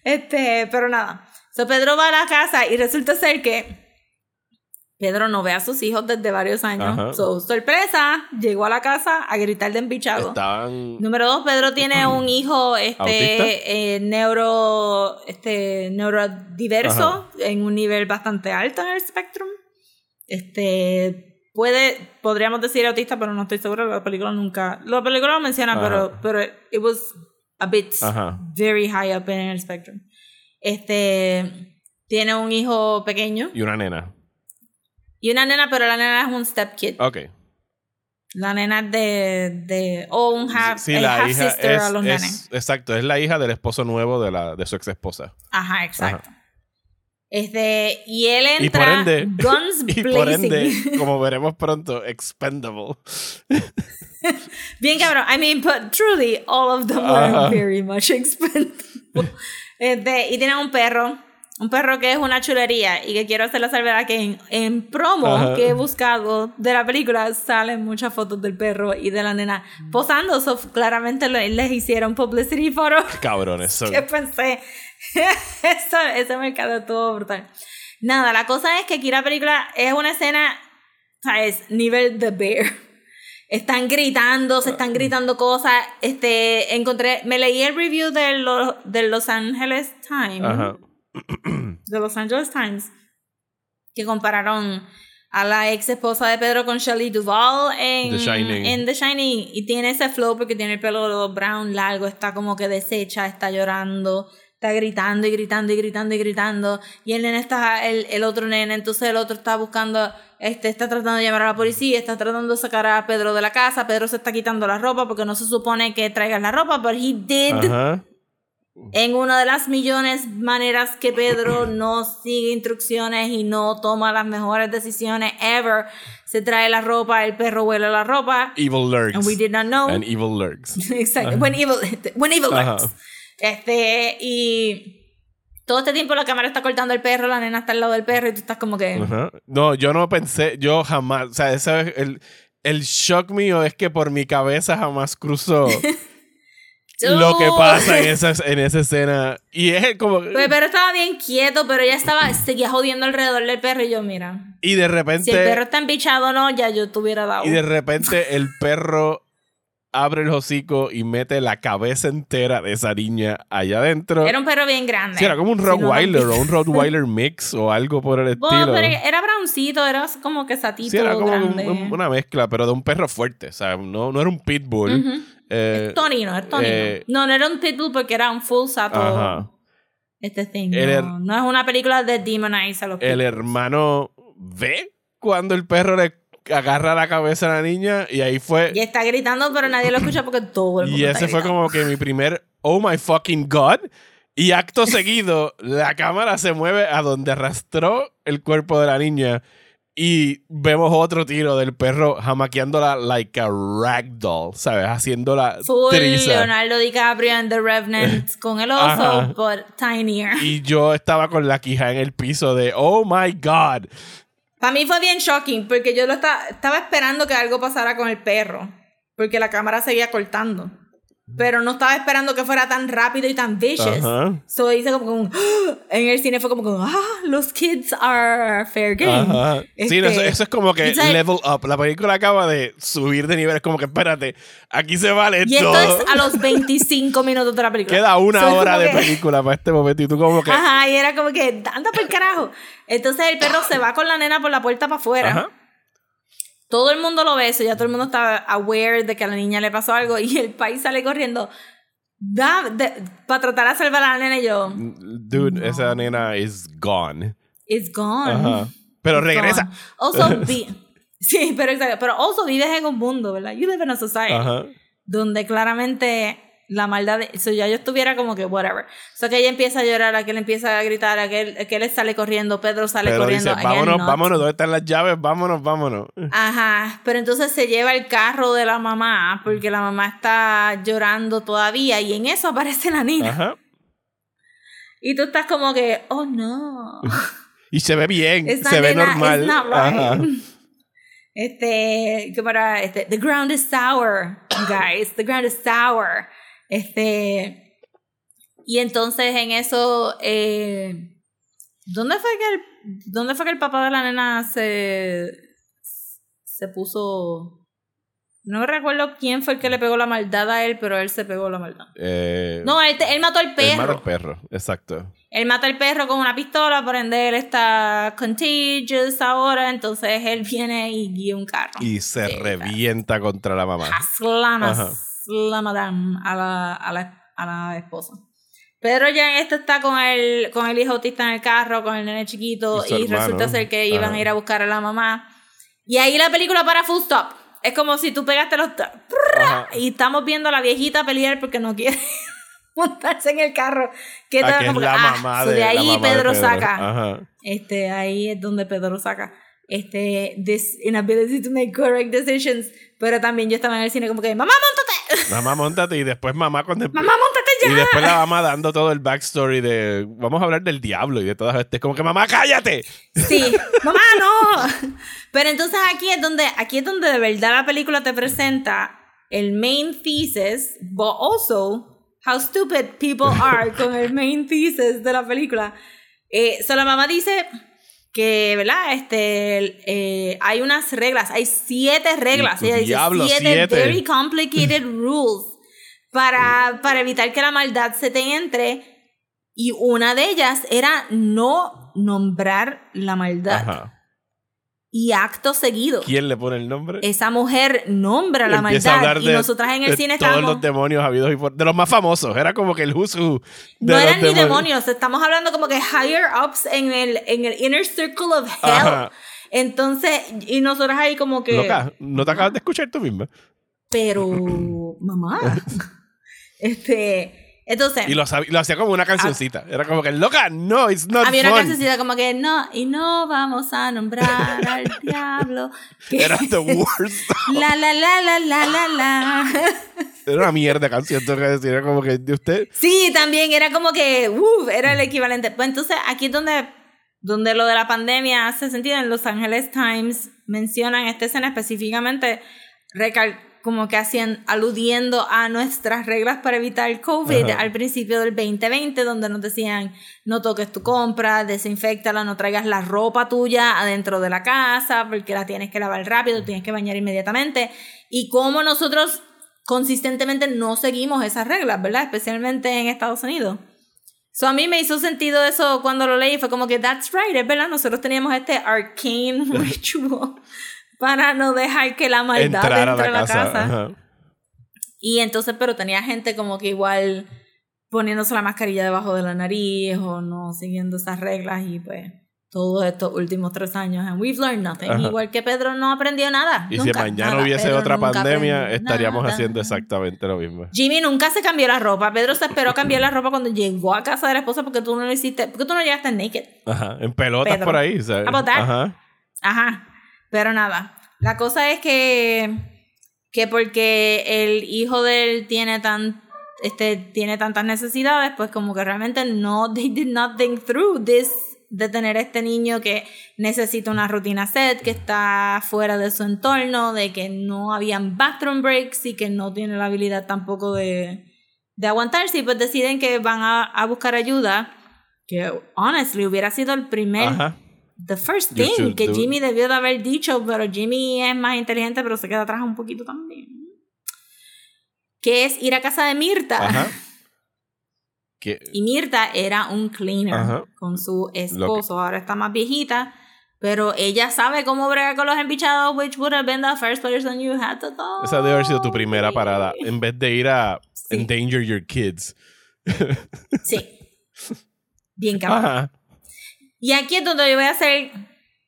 Este, pero nada. So Pedro va a la casa y resulta ser que Pedro no ve a sus hijos desde varios años. Ajá. So, sorpresa, llegó a la casa a gritar de embichado. Estaban. Número dos, Pedro tiene un hijo este, eh, neuro, este, neurodiverso en un nivel bastante alto en el spectrum. Este, puede, podríamos decir autista, pero no estoy segura. La película nunca, la película lo menciona, Ajá. pero, pero it was a bit Ajá. very high up en el spectrum. Este, tiene un hijo pequeño Y una nena. y una nena, pero la nena es un stepkid. Ok. La nena de, de, o un half, Sí, el la half hija sister es, a los es- nenes. Exacto, es la hija del esposo nuevo de, la, de su ex esposa. Ajá, exacto. Este, y él Y por entra ende, guns y blazing. por ende, como veremos pronto, expendable. Bien cabrón. I mean, but truly, all of them Ajá. were very much expendable. Este, y tienen un perro. Un perro que es una chulería y que quiero hacer la salvedad que en, en promo Ajá. que he buscado de la película salen muchas fotos del perro y de la nena posando. So, claramente lo- les hicieron publicity photo. Cabrones son. que pensé. Eso, ese mercado estuvo brutal. Nada, la cosa es que aquí la película es una escena, ¿sabes? Nivel The Bear. Están gritando, se están gritando cosas. Este, encontré, me leí el review de, lo- de Los Angeles Times. Ajá. De Los Angeles Times. Que compararon a la ex esposa de Pedro con Shelley Duvall en The Shining. en The Shining. Y tiene ese flow porque tiene el pelo brown largo, está como que deshecha, está llorando, está gritando y gritando y gritando y gritando. Y el nene está, el, el otro nene, entonces el otro está buscando, este, está tratando de llamar a la policía, está tratando de sacar a Pedro de la casa. Pedro se está quitando la ropa porque no se supone que traigas la ropa, pero he did Ajá. En una de las millones maneras que Pedro no sigue instrucciones y no toma las mejores decisiones ever. Se trae la ropa, el perro huele la ropa. Evil lurks. And we did not know. And evil lurks. Exacto. When evil, when evil lurks. Este, y todo este tiempo la cámara está cortando el perro, la nena está al lado del perro y tú estás como que. Ajá. No, yo no pensé, yo jamás, o sea, ese es el, el shock mío es que por mi cabeza jamás cruzó lo que pasa en esa, en esa escena. Y es como... Pues el perro estaba bien quieto, pero ella estaba, seguía jodiendo alrededor del perro y yo, mira. Y de Si el repente... perro está embichado no, ya yo te hubiera dado. Y de repente el perro abre el hocico y mete la cabeza entera de esa niña allá adentro. Era un perro bien grande. Sí, era como un Si no Rottweiler o un Rottweiler mix o algo por el Bueno, estilo. pero era browncito, era como que satito Sí, era como un- grande. un- una mezcla, pero de un perro fuerte. O sea, no, no era un pitbull. Ujú. Eh, Es Tonino, es Tonino. eh, no, no era un pitbull porque era un full sato. Ajá. Este thing. No, her- no es una película de demonize a los El hermano ve cuando el perro le agarra la cabeza a la niña y ahí fue. Y está gritando, pero nadie lo escucha porque todo el mundo Y está ese fue gritando. como que mi primer oh my fucking god. Y acto seguido, la cámara se mueve a donde arrastró el cuerpo de la niña. Y vemos otro tiro del perro jamaqueándola like a ragdoll, ¿sabes? Haciéndola Full triza. Leonardo DiCaprio and The Revenant con el oso, but tinier. Y yo estaba con la quija en el piso de, oh my god. Para mí fue bien shocking porque yo lo estaba, estaba esperando que algo pasara con el perro, porque la cámara seguía cortando. Pero no estaba esperando que fuera tan rápido y tan vicious. Ajá. So hice como un en el cine fue como que, ah, los kids are fair game. Ajá. Sí, no, eso, Este, eso es como que like- level up. La película acaba de subir de nivel. Es como que, espérate, aquí se vale Y esto todo. es a los 25 minutos de la película. Queda una So, hora de que- película para este momento y tú como que... Ajá, y era como que, anda por el carajo. Entonces el perro se va con la nena por la puerta para afuera. Ajá. Todo el mundo lo ve, eso ya todo el mundo está aware de que a la niña le pasó algo y el país sale corriendo para tratar de salvar a la nena y yo, Dude, esa nena is gone. it's gone. Pero It's regresa. gone. Also, sí, pero exacto. Pero also vives en un mundo, ¿verdad? You live in a society donde claramente la maldad, de- so ya yo estuviera como que whatever. So que ella empieza a llorar, aquel empieza a gritar, aquel, aquel sale corriendo, Pedro sale Pero corriendo. dice, vámonos, vámonos, ¿dónde están las llaves? Vámonos, vámonos. Ajá, pero entonces se lleva el carro de la mamá porque la mamá está llorando todavía y en eso aparece la niña. Ajá. Y tú estás como que, oh no. Y se ve bien, se ve normal. is not right. Ajá. Este, que para, este, the ground is sour, guys, the ground is sour. Este, y entonces en eso, eh, ¿dónde fue que el, dónde fue que el papá de la nena se, se puso? No recuerdo quién fue el que le pegó la maldad a él, pero él se pegó la maldad. Eh, No, él, él mató al él perro. al perro, exacto. Él mata al perro con una pistola, por ende él está contagious ahora, entonces él viene y guía un carro. Y se revienta contra la mamá. La madame a la, a la, a la esposa. Pedro ya en esto está con el, con el hijo autista en el carro, con el nene chiquito, Y y resulta ser que iban Ajá. a ir a buscar a la mamá. Y ahí la película para full stop. Es como si tú pegaste los... Ajá. Y estamos viendo a la viejita pelear porque no quiere montarse en el carro. Ah, tal- es la ah, mamá de, de la ahí mamá de Pedro, saca. Ajá. Este, ahí es donde Pedro saca este this inability to make correct decisions. Pero también yo estaba en el cine como que, mamá, montate, Mamá, montate y después mamá cuando mamá, montate Y ya. después la mamá dando todo el backstory de vamos a hablar del diablo y de todas estas como que mamá cállate. Sí, mamá, no. Pero entonces aquí es donde, aquí es donde de verdad la película te presenta el main thesis, but also how stupid people are con el main thesis de la película. Eh, so la mamá dice que, ¿verdad? Este, eh, hay unas reglas, hay siete reglas. Ella dice diablo, siete, siete. very complicated rules para, para evitar que la maldad se te entre. Y una de ellas era no nombrar la maldad. Ajá. Y acto seguido, ¿Quién le pone el nombre? esa mujer nombra la maldad. Y nosotras en el cine todos estábamos. los demonios habidos y por- de los más famosos. Era como que el who's who de No los eran ni demonios, estamos hablando como que higher ups en el, en el inner circle of hell. Ajá. Entonces, y nosotras ahí como que. Loca, ¿no te acabas de escuchar tú misma? Pero, mamá. este. Entonces. Y lo, lo hacía como una cancioncita. Era como que, loca, no, it's not Había una fun. cancioncita como que no, y no vamos a nombrar al diablo. Era the worst. La la la la la la la. Era una mierda canción, tengo que decir. Era como que de usted. Sí, también era como que uf, era el equivalente. Pues entonces aquí es donde, donde lo de la pandemia hace sentido. En Los Angeles Times mencionan esta escena específicamente, recal como que hacían, aludiendo a nuestras reglas para evitar el COVID Ajá. al principio del 2020, donde nos decían no toques tu compra, desinfectala, no traigas la ropa tuya adentro de la casa, porque la tienes que lavar rápido, tienes que bañar inmediatamente. Y cómo nosotros consistentemente no seguimos esas reglas, ¿verdad? Especialmente en Estados Unidos. So a mí me hizo sentido eso cuando lo leí, fue como que that's right, es verdad, nosotros teníamos este arcane ritual para no dejar que la maldad Entrar entre la a la casa. casa. Y entonces, pero tenía gente como que igual poniéndose la mascarilla debajo de la nariz o no siguiendo esas reglas y pues todos estos últimos tres años and we've learned nothing. Ajá. Igual que Pedro no aprendió nada. Y si mañana nada. hubiese Pedro otra pandemia, aprendió estaríamos nada. haciendo exactamente lo mismo. Jimmy nunca se cambió la ropa. Pedro se esperó cambiar la ropa cuando llegó a casa de la esposa porque tú no lo hiciste, porque tú no llegaste naked. Ajá. En pelotas Pedro. por ahí. ¿sabes? How about that? Ajá. Ajá, pero nada. La cosa es que, que porque el hijo de él tiene tan este tiene tantas necesidades, pues como que realmente no they did not think through this de tener este niño que necesita una rutina set, que está fuera de su entorno, de que no habían bathroom breaks y que no tiene la habilidad tampoco de, de aguantarse, pues deciden que van a, a buscar ayuda, que honestly hubiera sido el primer, Ajá. The first thing que Jimmy debió de haber dicho, pero Jimmy es más inteligente, pero se queda atrás un poquito también. Que es ir a casa de Mirta. Ajá. Que, Y Mirta era un cleaner Ajá. con su esposo. Ahora está más viejita. Pero ella sabe cómo bregar con los embichados, which would have been the first person you had to do. esa debe haber sido tu primera parada. En vez de ir a Sí. endanger your kids. Sí. Bien cabrón. Ajá. Y aquí es donde yo voy a hacer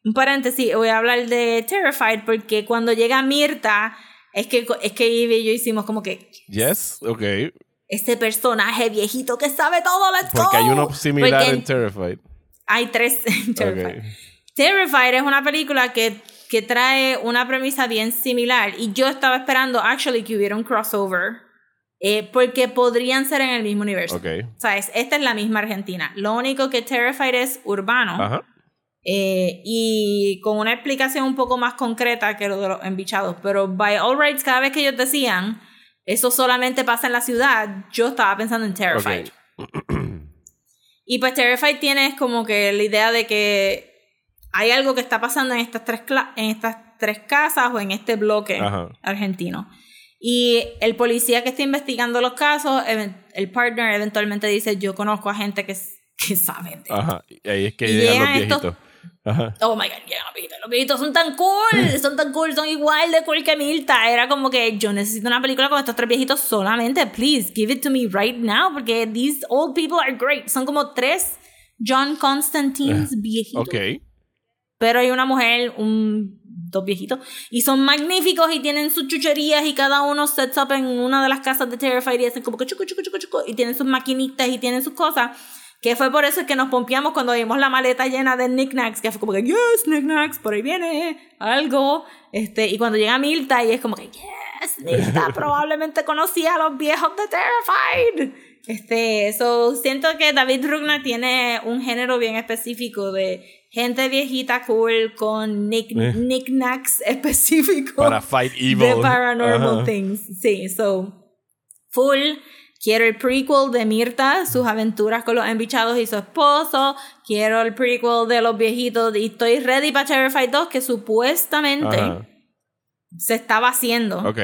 un paréntesis. Voy a hablar de Terrified porque cuando llega Mirta, es que, es que Ivy y yo hicimos como que Yes, ok. este personaje viejito que sabe todo, let's go. Porque hay uno similar Porque en Terrified. Hay tres en Terrified. Ok. Terrified es una película que, que trae una premisa bien similar y yo estaba esperando actually que hubiera un crossover eh, porque podrían ser en el mismo universo. Ok. ¿Sabes? Esta es la misma Argentina. Lo único que Terrified es urbano Ajá. eh, y con una explicación un poco más concreta que lo de los embichados. Pero by all rights, cada vez que ellos decían eso solamente pasa en la ciudad, yo estaba pensando en Terrified. Y pues Terrified tienes como que la idea de que hay algo que está pasando en estas tres, en estas tres casas o en este bloque Ajá. argentino. Y el policía que está investigando los casos, el partner eventualmente dice, yo conozco a gente que, que sabe de esto". Ajá. Y ahí es que Y llegan los llegan estos- viejitos. Ajá. Oh my god, llegan los viejitos. Los viejitos son tan cool, son tan cool, son igual de cool que Milta. Era como que yo necesito una película con estos tres viejitos solamente. Please, give it to me right now, porque these old people are great. Son como tres John Constantines viejitos. Ok. Pero hay una mujer, un, dos viejitos, y son magníficos y tienen sus chucherías y cada uno sets up en una de las casas de Terrified y hacen como que chuco, chuco, chuco, chuco, y tienen sus maquinitas y tienen sus cosas. Que fue por eso que nos pompeamos cuando vimos la maleta llena de knickknacks, que fue como que, yes, knickknacks, por ahí viene algo. Este, y cuando llega Milta y es como que, yes, Milta probablemente conocía a los viejos de Terrified. Este, so, siento que David Rugner tiene un género bien específico de gente viejita cool con nick, Eh. knickknacks específicos Para fight evil. de paranormal things. Sí, so, full. Quiero el prequel de Mirta, sus aventuras con los embichados y su esposo. Quiero el prequel de los viejitos. Y estoy ready para Terrified 2, que supuestamente se estaba haciendo. Ok.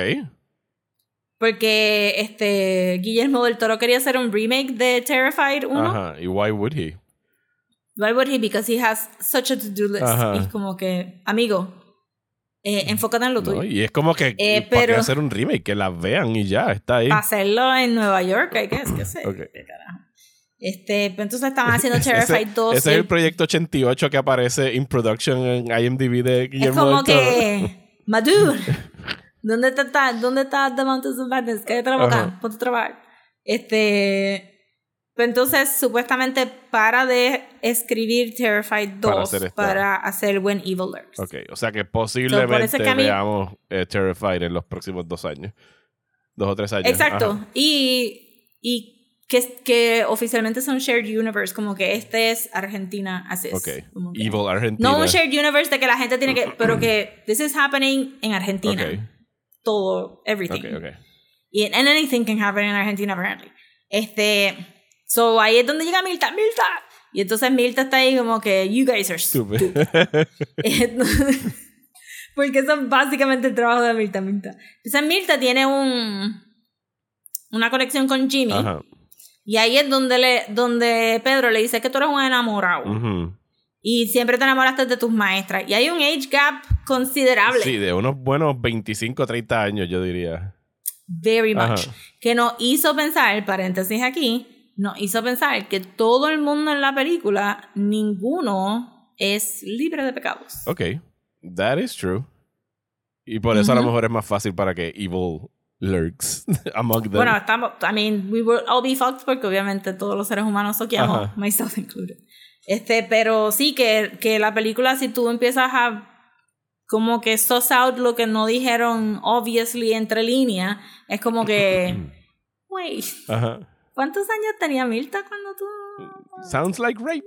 Porque este Guillermo del Toro quería hacer un remake de Terrified 1. Ajá. ¿Y why would he? Why would he? Because he has such a to-do list. Ajá. Y es como que, amigo, eh, enfócate en lo tuyo. No, y es como que Eh, ¿para pero- hacer un remake? Que la vean y ya, está ahí. Para hacerlo en Nueva York, I guess, qué sé. Ok. qué carajo. Este, entonces estaban haciendo Terrified 2. Ese es el proyecto 88 que aparece in production en IMDb de es Guillermo como del Toro. que, my dude, ¿dónde está, ¿dónde está The Mountains of Madness? Cállate la boca, ponte a trabajar. Este, entonces supuestamente para de escribir Terrified 2 Para hacer para hacer, When Evil Lurks. Ok, o sea que posiblemente es que a mí- veamos eh, Terrified en los próximos dos años. Dos o tres años. Exacto. Ajá. Y, y que, que oficialmente son shared universe, como que este es Argentina, así es. Ok. Que- Evil Argentina. No un shared universe de que la gente tiene que, pero que this is happening en Argentina. Ok. Todo, everything. Ok, ok. Y and anything can happen in Argentina apparently. Este, so ahí es donde llega Milta, Milta. Y entonces Milta está ahí como que you guys are stupid. Porque eso es básicamente el trabajo de Milta, Milta. Entonces Milta tiene un una conexión con Jimmy. Ajá. Y ahí es donde, le, donde Pedro le dice que tú eres un enamorado. Ujú. Y siempre te enamoraste de tus maestras. Y hay un age gap considerable. Sí, de unos buenos 25, 30 años, yo diría. Very much. Ajá. Que nos hizo pensar, paréntesis aquí, nos hizo pensar que todo el mundo en la película, ninguno es libre de pecados. Ok. That is true. Y por eso a lo mejor es más fácil para que Evil lurks among them. Bueno, estamos, I mean, we will all be fucked porque obviamente todos los seres humanos soqueamos, Ajá. myself included. Este, pero sí que, que la película, si tú empiezas a como que sos out lo que no dijeron obviously entre líneas. Es como que, wait, Ajá. ¿Cuántos años tenía Mirta cuando tú? Sounds like rape.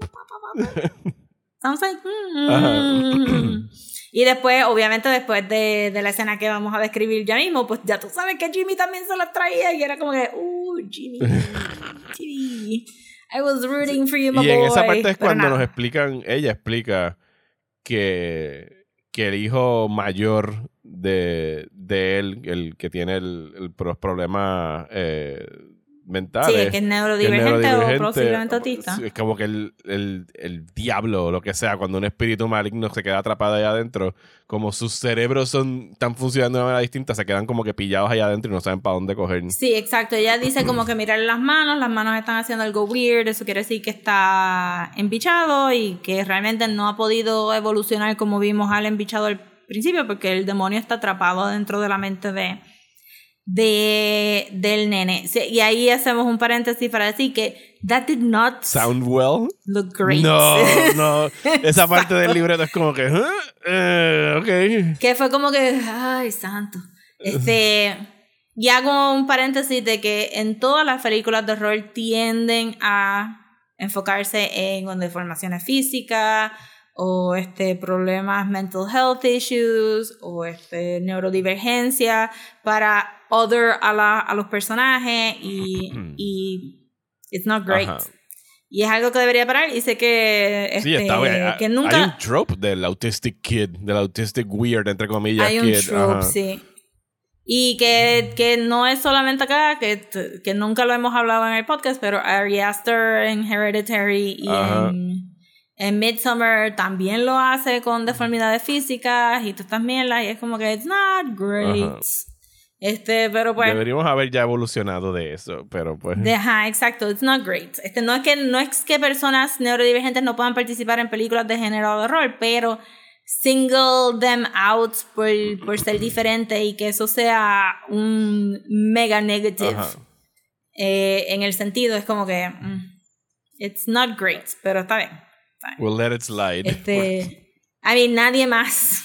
Sounds like, mm. Y después, obviamente, después de, de la escena que vamos a describir ya mismo, pues ya tú sabes que Jimmy también se las traía y era como que, uh, Jimmy, Jimmy, I was rooting for you, my Y en boy. esa parte es Pero cuando nada. nos explican, ella explica que, que el hijo mayor de, de él, el que tiene el, el- los problemas eh, mentales. Sí, es que es que es neurodivergente, o posiblemente autista. Es como que el, el, el diablo o lo que sea, cuando un espíritu maligno se queda atrapado allá adentro, como sus cerebros son están funcionando de una manera distinta, se quedan como que pillados allá adentro y no saben para dónde coger. Sí, exacto. Ella dice como que mirarle las manos, las manos están haciendo algo weird, eso quiere decir que está embichado y que realmente no ha podido evolucionar como vimos al embichado al principio, porque el demonio está atrapado dentro de la mente de, de del nene. Y ahí hacemos un paréntesis para decir que that did not Sound well. look great. No, no. Esa parte del libreto es como que. "Huh? Eh, ok. Que fue como que, ay, santo. Este, y hago un paréntesis de que en todas las películas de horror tienden a enfocarse en deformaciones físicas o este problemas mental health issues o este neurodivergencia para other a, la- a los personajes y, y it's not great. Ajá. Y es algo que debería parar y sé que, Sí, este, está bien. que Hay nunca un trope del autistic kid, del autistic weird, entre comillas, hay un kid. trope, Ajá. sí. Y que, que no es solamente acá, que, que nunca lo hemos hablado en el podcast, pero Ari Aster en Hereditary y Ajá. en, en Midsommar también lo hace con deformidades físicas y todas estas mierdas y es como que it's not great. Ajá. Este, pero pues... Deberíamos haber ya evolucionado de eso, pero pues. de- ajá, exacto, it's not great. Este, no, es que, no es que personas neurodivergentes no puedan participar en películas de género de horror, pero single them out por, por ser diferente y que eso sea un mega negative eh, en el sentido, es como que mm, it's not great, pero está bien. está bien. We'll let it slide. Este, I mean, nadie más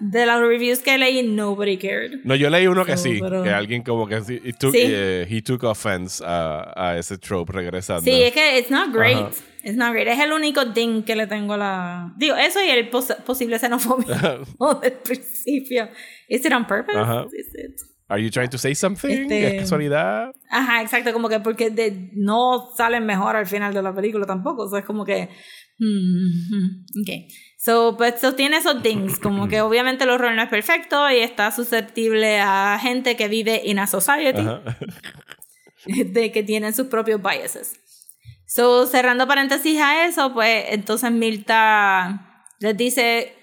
de las reviews que leí, nobody cared. No, yo leí uno que So, sí, pero- que alguien como que sí, he took, Sí. eh, he took offense a, a ese trope regresando. Sí, es que it's not great. Ajá. It's not great. Es el único ding que le tengo la. Digo, eso y el pos- posible xenofobia del principio. ¿Is it on purpose? Ajá. Is it- Are you trying to say something? Este- ¿Es casualidad? Ajá, exacto. Como que porque de- no salen mejor al final de la película tampoco. O sea, es como que. Hmm, hmm, ok. So, pues so tiene esos dings. Como que obviamente el horror no es perfecto y está susceptible a gente que vive in a society. Ajá. de que tienen sus propios biases. So, cerrando paréntesis a eso, pues entonces Mirta les dice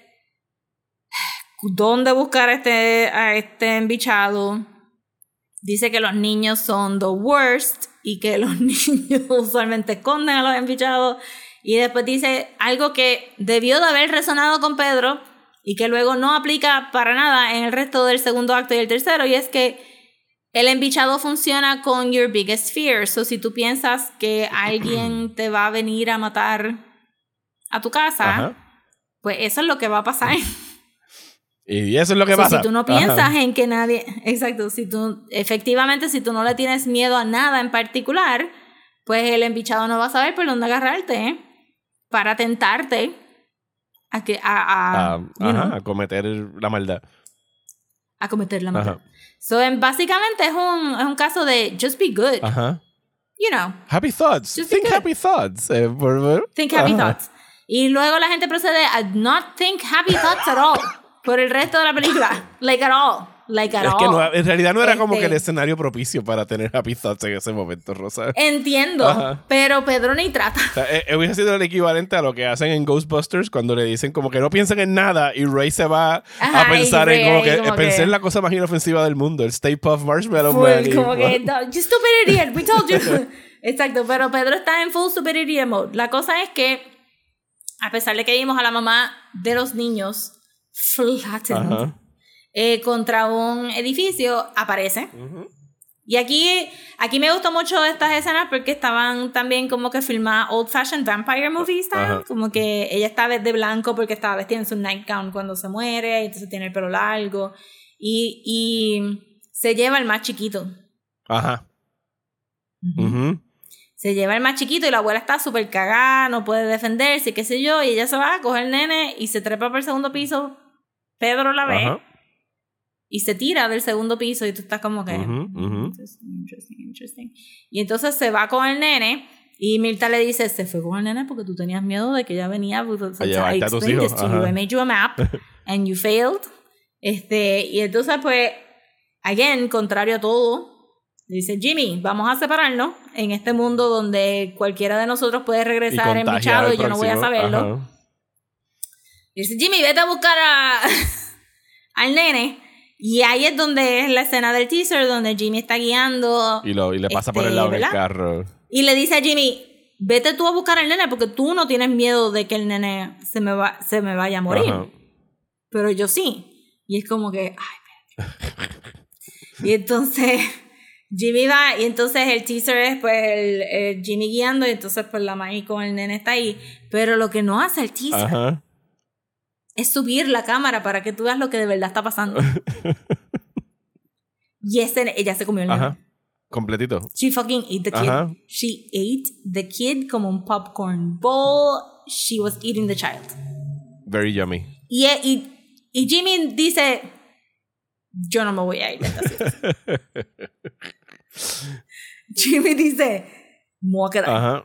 dónde buscar a este, a este embichado. Dice que los niños son the worst y que los niños usualmente esconden a los embichados. Y después dice algo que debió de haber resonado con Pedro y que luego no aplica para nada en el resto del segundo acto y el tercero, y es que el embichado funciona con your biggest fear. So, si tú piensas que alguien te va a venir a matar a tu casa, Ajá. pues eso es lo que va a pasar. Y eso es lo que So, pasa. si tú no Ajá. piensas en que nadie, exacto, si tú, efectivamente, si tú no le tienes miedo a nada en particular, pues el embichado no va a saber por dónde agarrarte ¿eh? Para tentarte a que a, a, you ajá, know, a cometer la maldad. a cometer la maldad. Ajá. So, en- básicamente es un, es un caso de just be good, Ajá. you know, Happy thoughts. Just Think happy thoughts. eh, por- por- think happy Ajá. thoughts. Y luego la gente procede a not think happy thoughts at all por el resto de la película. Like at all. Like at Es all. que no, en realidad no era como Este- que el escenario propicio para tener happy thoughts en ese momento, Rosa. Entiendo, Ajá. pero Pedro ni trata. O sea, eh, eh, hubiese sido el equivalente a lo que hacen en Ghostbusters cuando le dicen como que no piensen en nada y Ray se va Ajá, a pensar y en Ray como que, como pensé que- en la cosa más inofensiva del mundo, el Stay Puft Marshmallow Full, Man. y- como que, "No, you stupid idiot, we told you. Exacto, pero Pedro está en full stupid idiot mode. La cosa es que, a pesar de que vimos a la mamá de los niños flattened Ajá. Eh, contra un edificio, aparece. Ujú. Y aquí, aquí me gustó mucho estas escenas porque estaban también como que filmadas old fashioned vampire movies, Ajá. como que ella está de blanco porque estaba vestida en su nightgown cuando se muere, entonces tiene el pelo largo y, y se lleva el más chiquito. Ajá. Ujú. Se lleva el más chiquito y la abuela está súper cagada, no puede defenderse, qué sé yo, y ella se va a coger el nene y se trepa por el segundo piso. Pedro la ve Ajá. Y se tira del segundo piso y tú estás como que... Ujú, ujú. Interesting, interesting, interesting. Y entonces se va con el nene y Mirta le dice, se fue con el nene porque tú tenías miedo de que ella venía sea, llevarte a tus hijos, you. I made you a map and you failed. Este, y entonces pues, again, contrario a todo, dice, Jimmy, vamos a separarnos en este mundo donde cualquiera de nosotros puede Y regresar embichado al y yo no voy a saberlo. Ajá. Y dice, Jimmy, vete a buscar a, al nene. Y ahí es donde es la escena del teaser, donde Jimmy está guiando Y, lo, y le pasa por Este, el lado del carro. y le dice a Jimmy, vete tú a buscar al nene porque tú no tienes miedo de que el nene se me, va, se me vaya a morir. Ajá. Pero yo sí. Y es como que, ay, y entonces Jimmy va y entonces el teaser es pues el, el Jimmy guiando y entonces pues la Maggie con el nene está ahí. Pero lo que no hace el teaser Ajá. Es subir la cámara para que tú veas lo que de verdad está pasando. y ese, ella se comió el. Ajá. Completito. She fucking ate the kid. Ajá. She ate the kid como un popcorn bowl. She was eating the child. Very yummy. Y, y, y Jimmy dice, yo no me voy a ir. Jimmy dice, me voy a quedar. Ajá.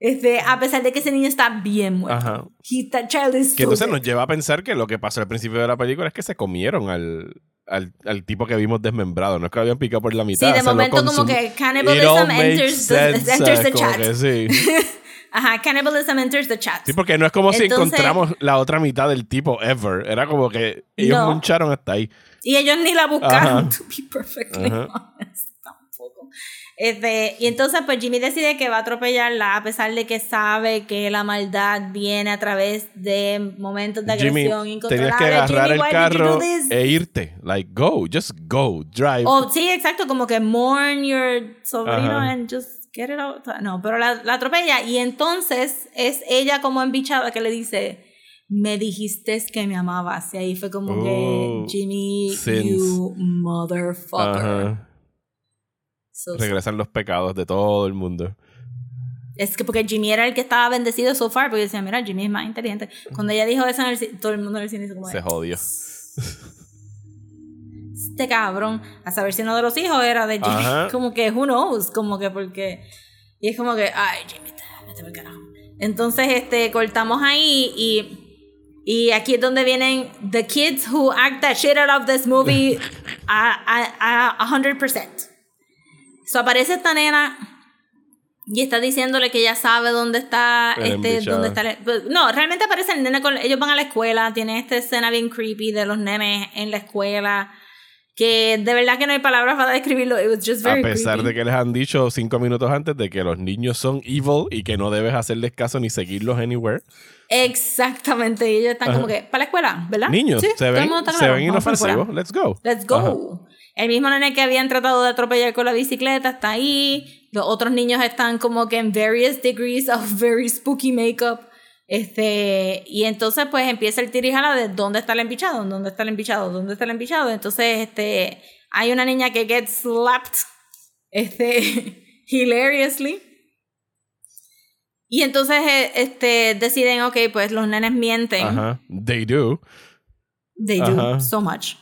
Este, a pesar de que ese niño está bien muerto. That child is Que entonces nos lleva a pensar que lo que pasó al principio de la película es que se comieron al, al, al tipo que vimos desmembrado. No es que lo habían picado por la Sí, mitad. de se lo momento como que cannibalism enters the, sense, enters the chat. sí. Ajá, cannibalism enters the chat. Sí, porque no es como si Entonces- encontramos la otra mitad del tipo ever. Era como que ellos No. muncharon hasta ahí. Y ellos ni la buscaron, Ajá. to be perfectly Ajá. honest. Este, y entonces, pues Jimmy decide que va a atropellarla a pesar de que sabe que la maldad viene a través de momentos de Jimmy, agresión tenías incontrolable. que agarrar Jimmy, el carro e irte. Like, go. Just go. Drive. O sí, exacto, como que mourn your sobrino and just get it out. No, pero la, la atropella y entonces es ella como embichada que le dice, me dijiste que me amabas. Y ahí fue como Oh, que, Jimmy, sins. you motherfucker. So Regresan los pecados de todo el mundo. Es que porque Jimmy era el que estaba bendecido so far, porque decía, mira, Jimmy es más inteligente. Cuando ella dijo eso en el todo el mundo en el cine hizo como, Se jodió. este cabrón, a saber si uno de los hijos era de Jimmy. Ajá. Como que, who knows, como que porque... Y es como que, ay, Jimmy, te- vete pa'l carajo. Entonces, este, cortamos ahí y... Y aquí es donde vienen the kids who act that shit out of this movie a, a, a 100%. So aparece esta nena y está diciéndole que ella sabe dónde está El este embichado. dónde está el- pues, no realmente aparece el nene con ellos van a la escuela tienen esta escena bien creepy de los nenes en la escuela que de verdad que no hay palabras para describirlo it was just A very pesar creepy. de que les han dicho cinco minutos antes de que los niños son evil y que no debes hacerles caso ni seguirlos anywhere. exactamente y ellos están Ajá. como que para la escuela ¿verdad? Niños, Sí, se ven, se ven inofensivos. Let's go. Let's go. Ajá. El mismo nene que habían tratado de atropellar con la bicicleta está ahí. Los otros niños están como que en various degrees of very spooky makeup. Este, y entonces pues empieza el tirijala de dónde está el embichado, dónde está el embichado, dónde está el embichado. Entonces, este, hay una niña que gets slapped, este, hilariously. Y entonces, eh, este, deciden, ok, pues los nenes mienten. Ajá. They do. They do so much.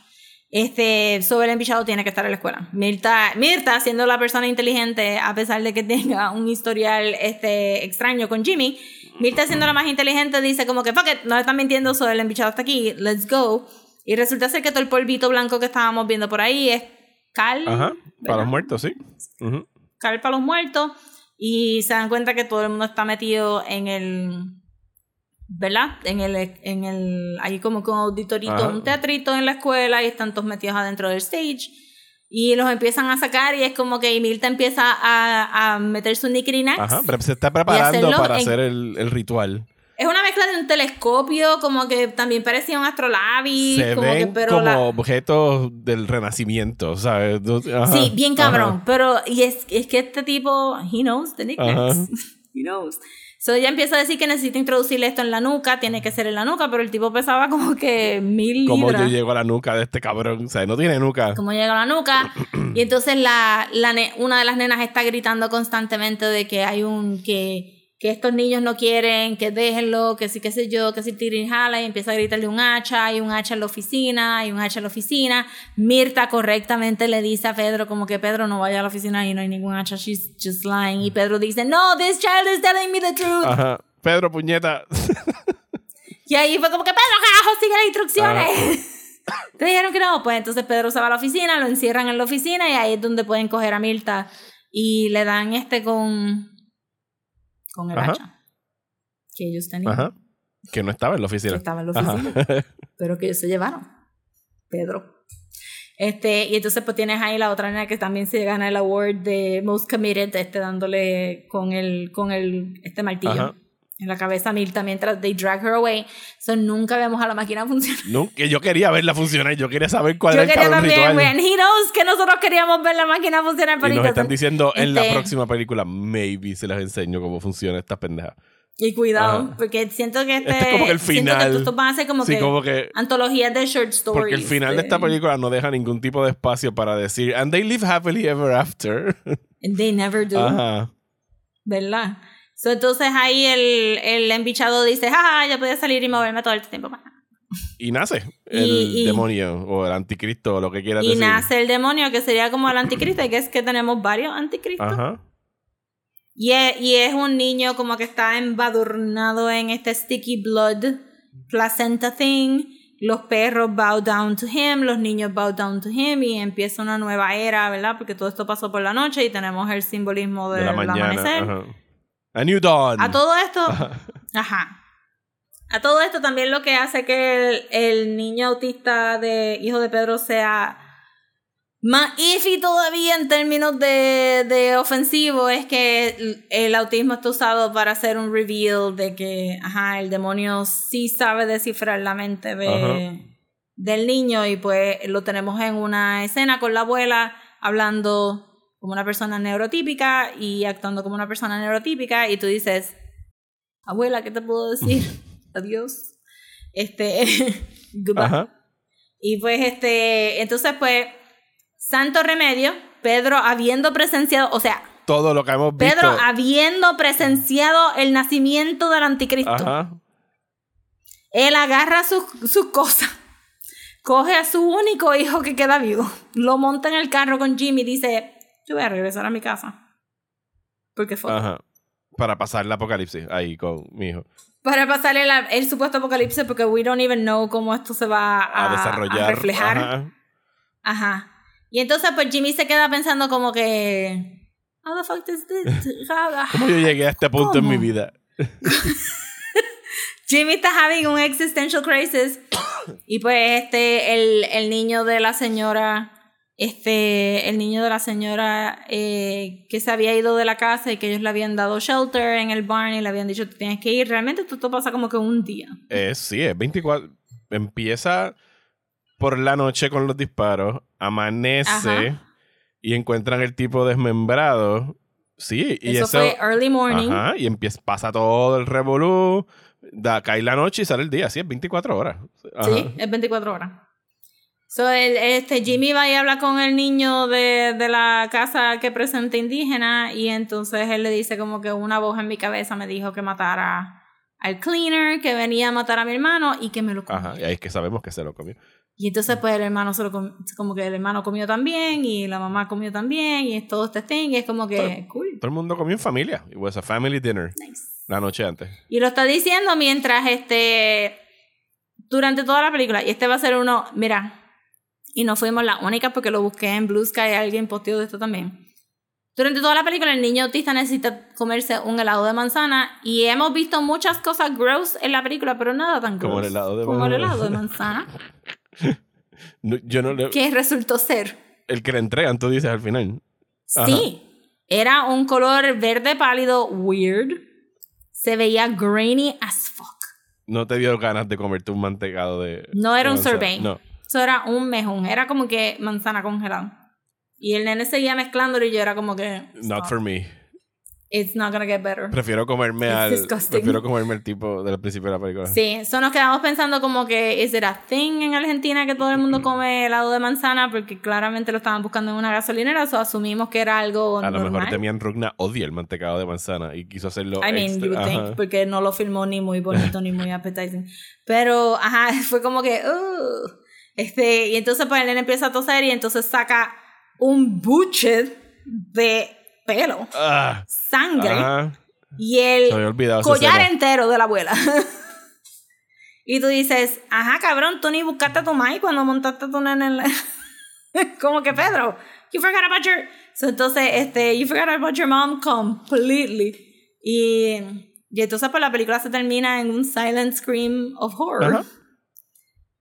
Este, sobre el tiene que estar en la escuela. Mirta, Mirta, siendo la persona inteligente, a pesar de que tenga un historial este, extraño con Jimmy, Mirta siendo la más inteligente dice como que, fuck it, no están mintiendo sobre el embichado hasta aquí, let's go. Y resulta ser que todo el polvito blanco que estábamos viendo por ahí es cal. Ajá. Para los muertos, sí. Ujú. cal para los muertos. Y se dan cuenta que todo el mundo está metido en el. ¿Verdad? En el. En el hay como que un auditorito, Ajá. un teatrito en la escuela y están todos metidos adentro del stage. Y los empiezan a sacar y es como que Mirta empieza a, a meter su knickknacks. Ajá. Pero se está preparando para en- hacer el, el ritual. Es una mezcla de en telescopio, como que también parecía un astrolabi. Se como ven que, pero como la- objetos del renacimiento, ¿sabes? Ajá, Sí, bien cabrón. ajá. Pero, y es, es que este tipo, he knows the. Ajá. He knows. So ella empieza a decir que necesita introducirle esto en la nuca, tiene que ser en la nuca, pero el tipo pesaba como que mil Como yo libras. llego a la nuca de este cabrón, o sea, no tiene nuca. Como llega a la nuca. y entonces la, la una de las nenas está gritando constantemente de que hay un, que, que estos niños no quieren, que déjenlo, que sí, qué sé yo, que si tira y jala, y empieza a gritarle un hacha, hay un hacha en la oficina, hay un hacha en la oficina. Mirta correctamente le dice a Pedro como que Pedro no vaya a la oficina y no hay ningún hacha, she's just lying. Y Pedro dice, no, this child is telling me the truth. Ajá. Pedro, puñeta. Y ahí fue como que Pedro, carajo, sigue las instrucciones. Te dijeron que no, pues entonces Pedro se va a la oficina, lo encierran en la oficina y ahí es donde pueden coger a Mirta y le dan este con con el Ajá. hacha que ellos tenían, Ajá. Que no estaba en la que oficina. estaba en la Ajá. oficina, pero que ellos se llevaron. Pedro. Este, y entonces pues tienes ahí la otra nena que también se gana el award de Most Committed, este dándole con el, con el, este martillo Ajá. En la cabeza a Mirta mientras they drag her away. So nunca vemos a la máquina funcionar. Que yo quería verla funcionar, yo quería saber cuál Yo era el quería cabrón también, ritual. when he knows que nosotros queríamos ver la máquina funcionar, pero Y nos están entonces- diciendo en la este- próxima película, maybe se les enseño cómo funciona esta pendeja. Y cuidado, Ajá. porque siento que este, Este es como que el final. que estos van a ser como sí, que como que. antologías de short stories. Porque el final de esta película no deja ningún tipo de espacio para decir, and they live happily ever after. And they never do, Ajá. ¿verdad? So, entonces ahí el, el embichado dice, jaja, ya podía salir y moverme todo el tiempo. Y nace el Y- y- demonio o el anticristo o lo que quieras Y decir. nace el demonio, que sería como el anticristo, y que es que tenemos varios anticristos. Ajá. Y es, y es un niño como que está embadurnado en este sticky blood placenta thing. Los perros bow down to him, los niños bow down to him y empieza una nueva era, ¿verdad? Porque todo esto pasó por la noche y tenemos el simbolismo De del mañana. amanecer. Ajá. A New Dawn. A todo esto, Ajá. A todo esto también lo que hace que el, el niño autista de hijo de Pedro sea más iffy todavía en términos de, de ofensivo es que el, el autismo está usado para hacer un reveal de que ajá, el demonio sí sabe descifrar la mente de, Ajá. del niño y pues lo tenemos en una escena con la abuela hablando como una persona neurotípica y actuando como una persona neurotípica y tú dices, abuela, ¿qué te puedo decir? Adiós. Este, goodbye. Ajá. Y pues este, entonces pues, santo remedio, Pedro habiendo presenciado, o sea, Todo lo que hemos visto. Pedro habiendo presenciado el nacimiento del anticristo, Ajá. él agarra sus sus cosas, coge a su único hijo que queda vivo, lo monta en el carro con Jimmy y dice, yo voy a regresar a mi casa. Porque fue Ajá. Para pasar el apocalipsis ahí con mi hijo. para pasar el, el supuesto apocalipsis porque we don't even know cómo esto se va a, A, desarrollar. a reflejar. Ajá. Ajá. Y entonces pues Jimmy se queda pensando como que how the fuck this ¿Cómo yo llegué a este punto en mi ¿Cómo? vida? Jimmy está having un existential crisis y pues este el, el niño de la señora este el niño de la señora eh, que se había ido de la casa y que ellos le habían dado shelter en el barn y le habían dicho tú tienes que ir realmente esto pasa como que un día Es, sí, es 24. Empieza por la noche con los disparos, amanece Ajá. y encuentran el tipo desmembrado. Sí, y eso, eso. fue early morning Ajá, y empieza, pasa todo el revolú, da, cae la noche y sale el día. Sí, es 24 horas. Ajá. Sí, es 24 horas. So, el, este, Jimmy va y habla con el niño de, de la casa que presenta indígena y entonces él le dice como que una voz en mi cabeza me dijo que matara al cleaner, que venía a matar a mi hermano y que me lo comiera. Ajá, y ahí es que sabemos que se lo comió. Y entonces pues el hermano se lo com- como que el hermano comió también y la mamá comió también y es todo este thing y es como que cool. Todo el mundo comió en familia. It was a family dinner Nice. la noche antes. Y lo está diciendo mientras este durante toda la película y este va a ser uno, mira, y no fuimos las únicas porque lo busqué en Blue Sky, alguien posteó de esto también. Durante toda la película el niño autista necesita comerse un helado de manzana y hemos visto muchas cosas gross en la película, pero nada tan gross Como el helado de como el manzana. helado de manzana, No, yo no le- que resultó ser. El que le entregan, tú dices al final. Ajá. Sí, era un color verde pálido weird. Se veía grainy as fuck. no te dio ganas de comerte un mantecado de. No era de un manzana. sorbet. No. Eso era un mejún. Era como que manzana congelada. Y el nene seguía mezclándolo y yo era como que. Not "Stop. for me. It's not gonna get better. Prefiero comerme It's al. disgusting. Prefiero comerme el tipo del principio de la película. Sí, eso nos quedamos pensando como que is it a thing en Argentina que todo el mundo come helado de manzana porque claramente lo estaban buscando en una gasolinera, o asumimos que era algo A lo normal. mejor Demian Rugna odia el mantecado de manzana y quiso hacerlo. I mean, extra. you would think, porque no lo filmó ni muy bonito ni muy appetizing. Pero, ajá, fue como que, "Ugh". Este, y entonces pues el nene empieza a toser y entonces saca un buche de pelo, Ah, sangre y el collar entero de la abuela. y tú dices, ajá, cabrón, tú ni buscaste a tu mai cuando montaste a tu nene en la... como que Pedro, you forgot about your... So, entonces, este, you forgot about your mom completely. Y, y entonces pues la película se termina en un silent scream of horror. Ajá.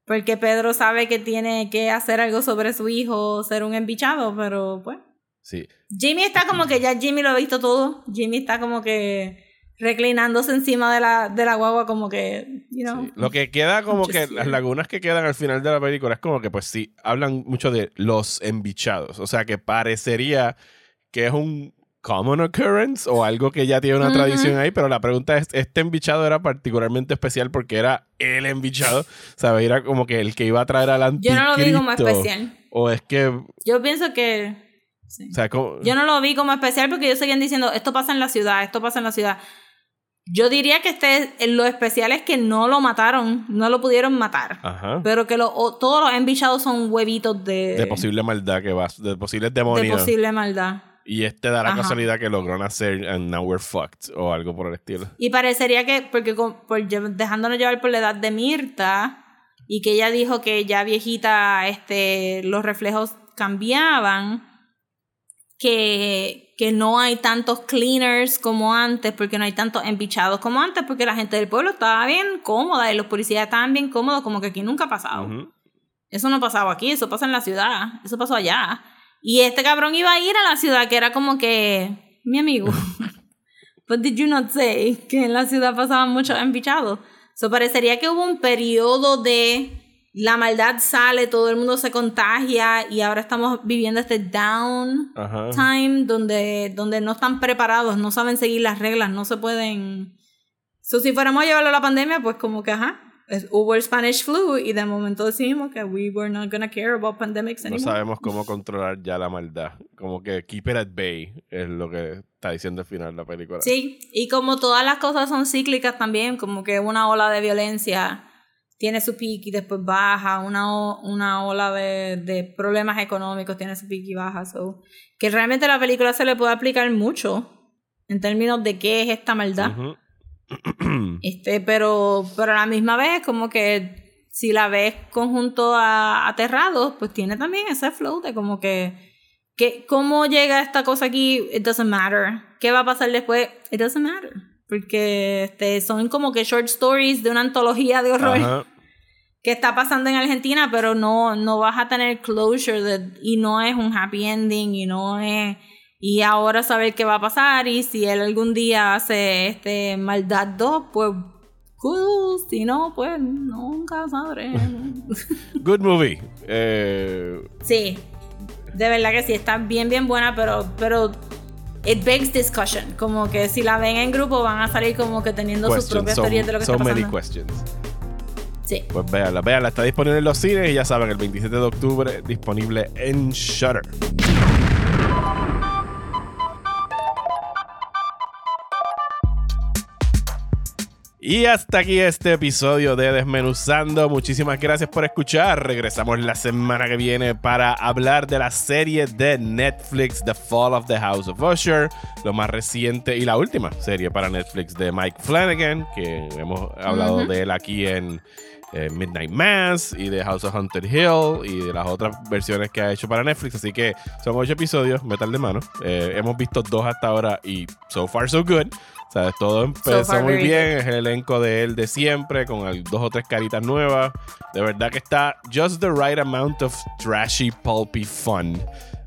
Porque Pedro sabe que tiene que hacer algo sobre su hijo, ser un embichado, pero pues... Sí. Jimmy está como que ya Jimmy lo ha visto todo. Jimmy está como que reclinándose encima de la, de la guagua como que, you know. Sí. Lo que queda como que las lagunas que quedan al final de la película es como que pues sí, hablan mucho de los embichados. O sea que parecería que es un common occurrence o algo que ya tiene una Ujú. tradición ahí, pero la pregunta es, ¿este embichado era particularmente especial porque era el embichado? ¿Sabes? Era como que el que iba a traer al Yo anticristo. no lo vi como especial. O es que, o Yo pienso que... sí. sea, como... Yo no lo vi como especial porque ellos seguían diciendo, esto pasa en la ciudad, esto pasa en la ciudad. Yo diría que este, lo especial es que no lo mataron, no lo pudieron matar. Ajá. Pero que lo- o- todos los embichados son huevitos de, De posible maldad que va, de posibles de demonios. posible maldad. Y este da la Ajá. casualidad que logró nacer and now we're fucked o algo por el estilo. Y parecería que, porque con- por lle- dejándonos llevar por la edad de Mirta, y que ella dijo que ya viejita este, los reflejos cambiaban, que, que no hay tantos cleaners como antes, porque no hay tantos embichados como antes, porque la gente del pueblo estaba bien cómoda y los policías estaban bien cómodos, como que aquí nunca ha pasado. Eso no pasaba aquí, eso pasa en la ciudad, eso pasó allá. Y este cabrón iba a ir a la ciudad, que era como que, mi amigo, but did you not say que en la ciudad pasaban muchos embichados? So parecería que hubo un periodo de la maldad sale, todo el mundo se contagia y ahora estamos viviendo este down Ajá. time donde, donde no están preparados, no saben seguir las reglas, no se pueden... So, si fuéramos a llevarlo a la pandemia, pues como que, ajá, es- hubo el Spanish flu y de momento decidimos que we were not gonna care about pandemics No anymore. sabemos cómo controlar ya la maldad. Como que keep it at bay es lo que está diciendo al final la película. Sí, y como todas las cosas son cíclicas también, como que una ola de violencia tiene su pico y después baja, una, una ola de, de problemas económicos tiene su pico y baja. So, que realmente la película se le puede aplicar mucho en términos de qué es esta maldad. Este, pero, pero a la misma vez, como que si la ves conjunto a Aterrados, pues tiene también ese flow de como que, que cómo llega esta cosa aquí, it doesn't matter. ¿Qué va a pasar después? It doesn't matter. Porque este, son como que short stories de una antología de horror Ajá. que está pasando en Argentina, pero no, no vas a tener closure de- y no es un happy ending y no es y ahora saber qué va a pasar y si él algún día hace este maldad 2, pues cool, si no, pues nunca sabré. Good movie. Eh, sí, de verdad que sí, está bien, bien buena, pero, pero it begs discussion, como que si la ven en grupo van a salir como que teniendo sus questions. propias So, teorías de lo que so está many pasando. questions. Sí. Pues véanla, véanla. Está disponible en los cines y ya saben, el 27 de octubre disponible en Shutter. Y hasta aquí este episodio de Desmenuzando. Muchísimas gracias por escuchar. Regresamos la semana que viene para hablar de la serie de Netflix The Fall of the House of Usher, lo más reciente y la última serie para Netflix de Mike Flanagan, que hemos hablado de él aquí en eh, Midnight Mass y de House of Haunted Hill y de las otras versiones que ha hecho para Netflix. Así que son ocho episodios, metal de mano. Eh, hemos visto dos hasta ahora y so far so good. ¿Sabes? Todo empezó muy bien. Es el elenco de él de siempre, con dos o tres caritas nuevas. De verdad que está just the right amount of trashy, pulpy fun.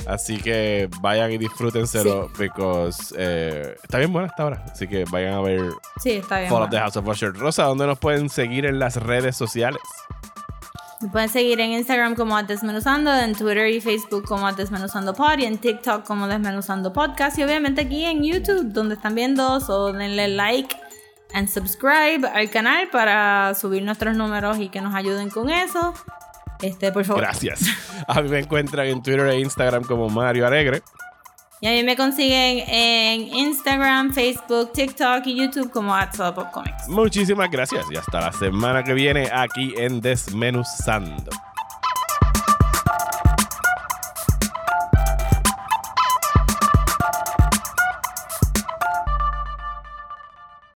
Así que vayan y disfrútenselo, because eh, está bien buena hasta ahora. Así que vayan a ver Sí, está bien. Fall of the House of Usher. Rosa, ¿dónde nos pueden seguir en las redes sociales? Me pueden seguir en Instagram como Desmenuzando, en Twitter y Facebook como Desmenuzando Pod y en TikTok como Desmenuzando Podcast y obviamente aquí en YouTube donde están viendo, so denle like and subscribe al canal para subir nuestros números y que nos ayuden con eso. Este, por favor. Gracias. A mí me encuentran en Twitter e Instagram como Mario Alegre. Y a mí me consiguen en Instagram, Facebook, TikTok y YouTube como Comics. Muchísimas gracias y hasta la semana que viene aquí en Desmenuzando.